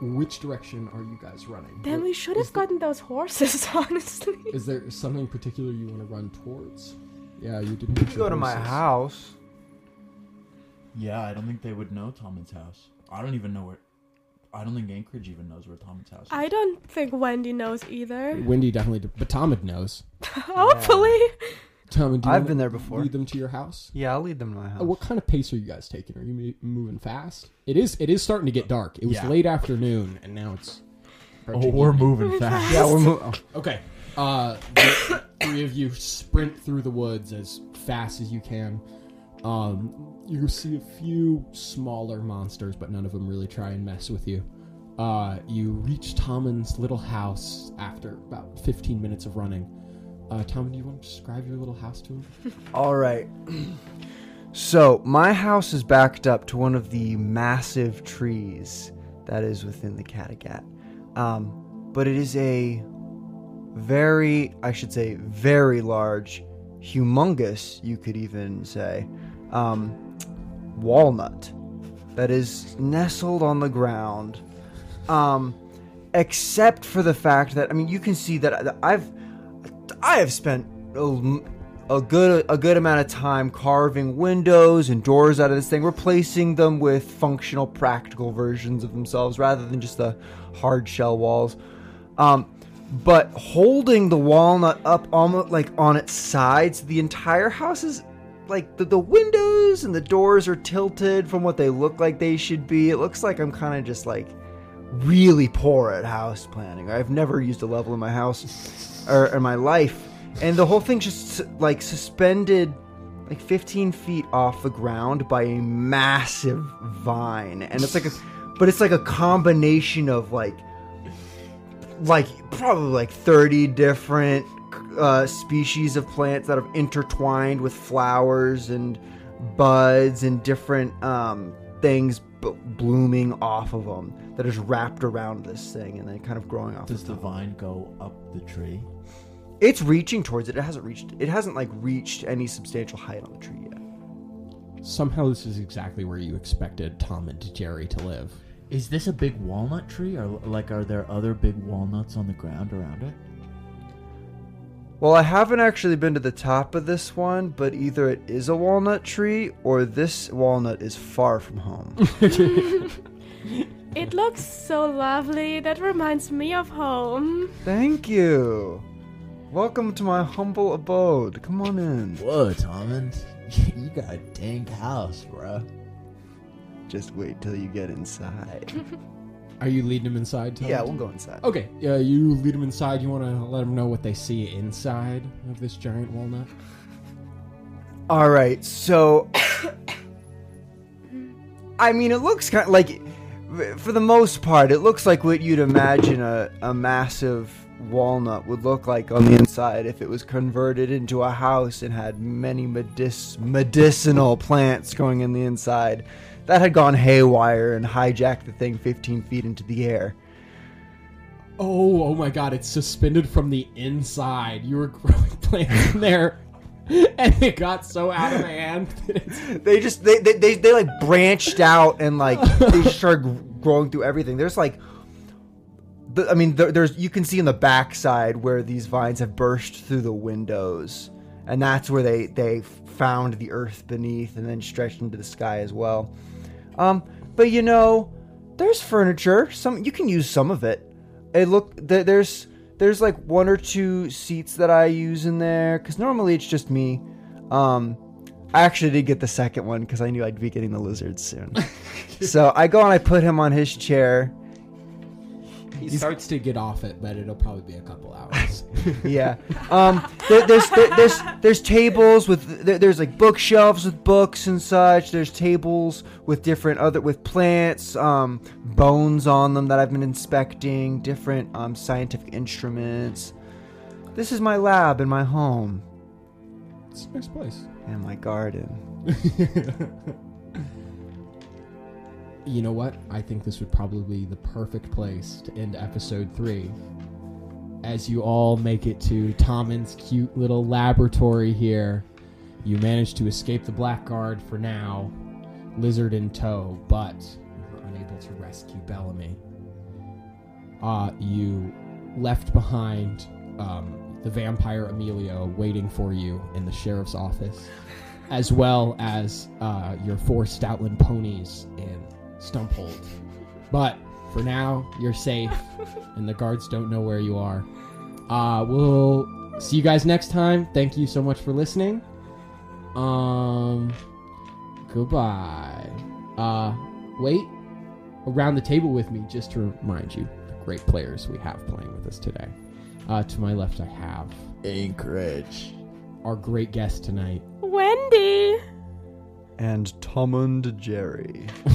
which direction are you guys running? Then Wh- we should have there- gotten those horses, <laughs> honestly. Is there something particular you want to run towards? Yeah, you didn't. You your go to my house. Yeah, I don't think they would know Tommund's house. I don't even know where. I don't think Anchorage even knows where Tommund's house is. I don't think Wendy knows either. Wendy definitely, did, but Tommund knows. <laughs> Hopefully. Tommund, do you I've been there before. Lead them to your house. Yeah, I'll lead them to my house. Uh, what kind of pace are you guys taking? Are you mo- moving fast? It is. It is starting to get dark. It was Yeah. late afternoon, and now it's. oh, we're moving fast. yeah, we're moving. Okay. Uh, the three of you sprint through the woods as fast as you can. Um, you see a few smaller monsters, but none of them really try and mess with you. Uh, you reach Tommund's little house after about 15 minutes of running. Uh, Tommund, do you want to describe your little house to him? <laughs> All right. <clears throat> So, my house is backed up to one of the massive trees that is within the Kattegat. Um, but it is a very, I should say, very large, humongous, you could even say, um, walnut that is nestled on the ground. Um, except for the fact that, I mean, you can see that I've I have spent a, a good a good amount of time carving windows and doors out of this thing, replacing them with functional, practical versions of themselves rather than just the hard shell walls. Um, but holding the walnut up almost like on its sides, the entire house is like the, the windows and the doors are tilted from what they look like they should be. It looks like I'm kind of just like really poor at house planning. I've never used a level in my house or in my life, and the whole thing's just like suspended like 15 feet off the ground by a massive vine, and it's like a, but it's like a combination of like, like probably like 30 different uh, species of plants that have intertwined with flowers and buds and different um, things b- blooming off of them that is wrapped around this thing and then kind of growing off. Does the the vine go up the tree? It's reaching towards it. It hasn't reached. It hasn't like reached any substantial height on the tree yet. Somehow, this is exactly where you expected Tom and Jerry to live. Is this a big walnut tree, or like are there other big walnuts on the ground around it? Well, I haven't actually been to the top of this one, but either it is a walnut tree or this walnut is far from home. <laughs> <laughs> It looks so lovely. That reminds me of home. Thank you. Welcome to my humble abode. Come on in. Whoa, Tommund, <laughs> you got a dank house, bro. Just wait till you get inside. Are you leading them inside? Yeah, we'll go inside. Okay, yeah, you lead them inside. You want to let them know what they see inside of this giant walnut? <laughs> All right, so <coughs> I mean, it looks kind of like, for the most part, it looks like what you'd imagine a, a massive walnut would look like on the inside if it was converted into a house and had many medic- medicinal plants growing in the inside that had gone haywire and hijacked the thing 15 feet into the air. Oh, oh my god, it's suspended from the inside. You were <laughs> growing plants in there, and it got so out of hand they just they, they they they like branched out and like they started growing through everything. There's like, the, I mean, there, there's you can see in the backside where these vines have burst through the windows, and that's where they they found the earth beneath and then stretched into the sky as well. Um, but you know, there's furniture. Some you can use some of it. It look th- there's there's like one or two seats that I use in there because normally it's just me. Um, I actually did get the second one because I knew I'd be getting the lizard soon. <laughs> so I go and I put him on his chair. He starts to get off it, but it'll probably be a couple hours. <laughs> yeah. Um. There, there's there, there's there's tables with there, there's like bookshelves with books and such. There's tables with different other with plants, um, bones on them that I've been inspecting. Different um scientific instruments. This is my lab in my home it's a nice place. and my garden. <laughs> You know what? I think this would probably be the perfect place to end episode three. As you all make it to Tommund's cute little laboratory here, you manage to escape the Blackguard for now, Lizard in tow, but you were unable to rescue Bellamy. Uh, you left behind um, the vampire Emilio waiting for you in the sheriff's office, as well as uh, your four Stoutland ponies in Stumphold. But for now, you're safe, <laughs> and the guards don't know where you are. Uh, we'll see you guys next time. Thank you so much for listening. Um, goodbye. Uh, wait around the table with me just to remind you the great players we have playing with us today. Uh, to my left, I have Anchorage. our great guest tonight. Wendy. And Tommund Jerry. <laughs>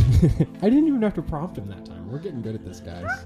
I didn't even have to prompt him that time. We're getting good at this, guys.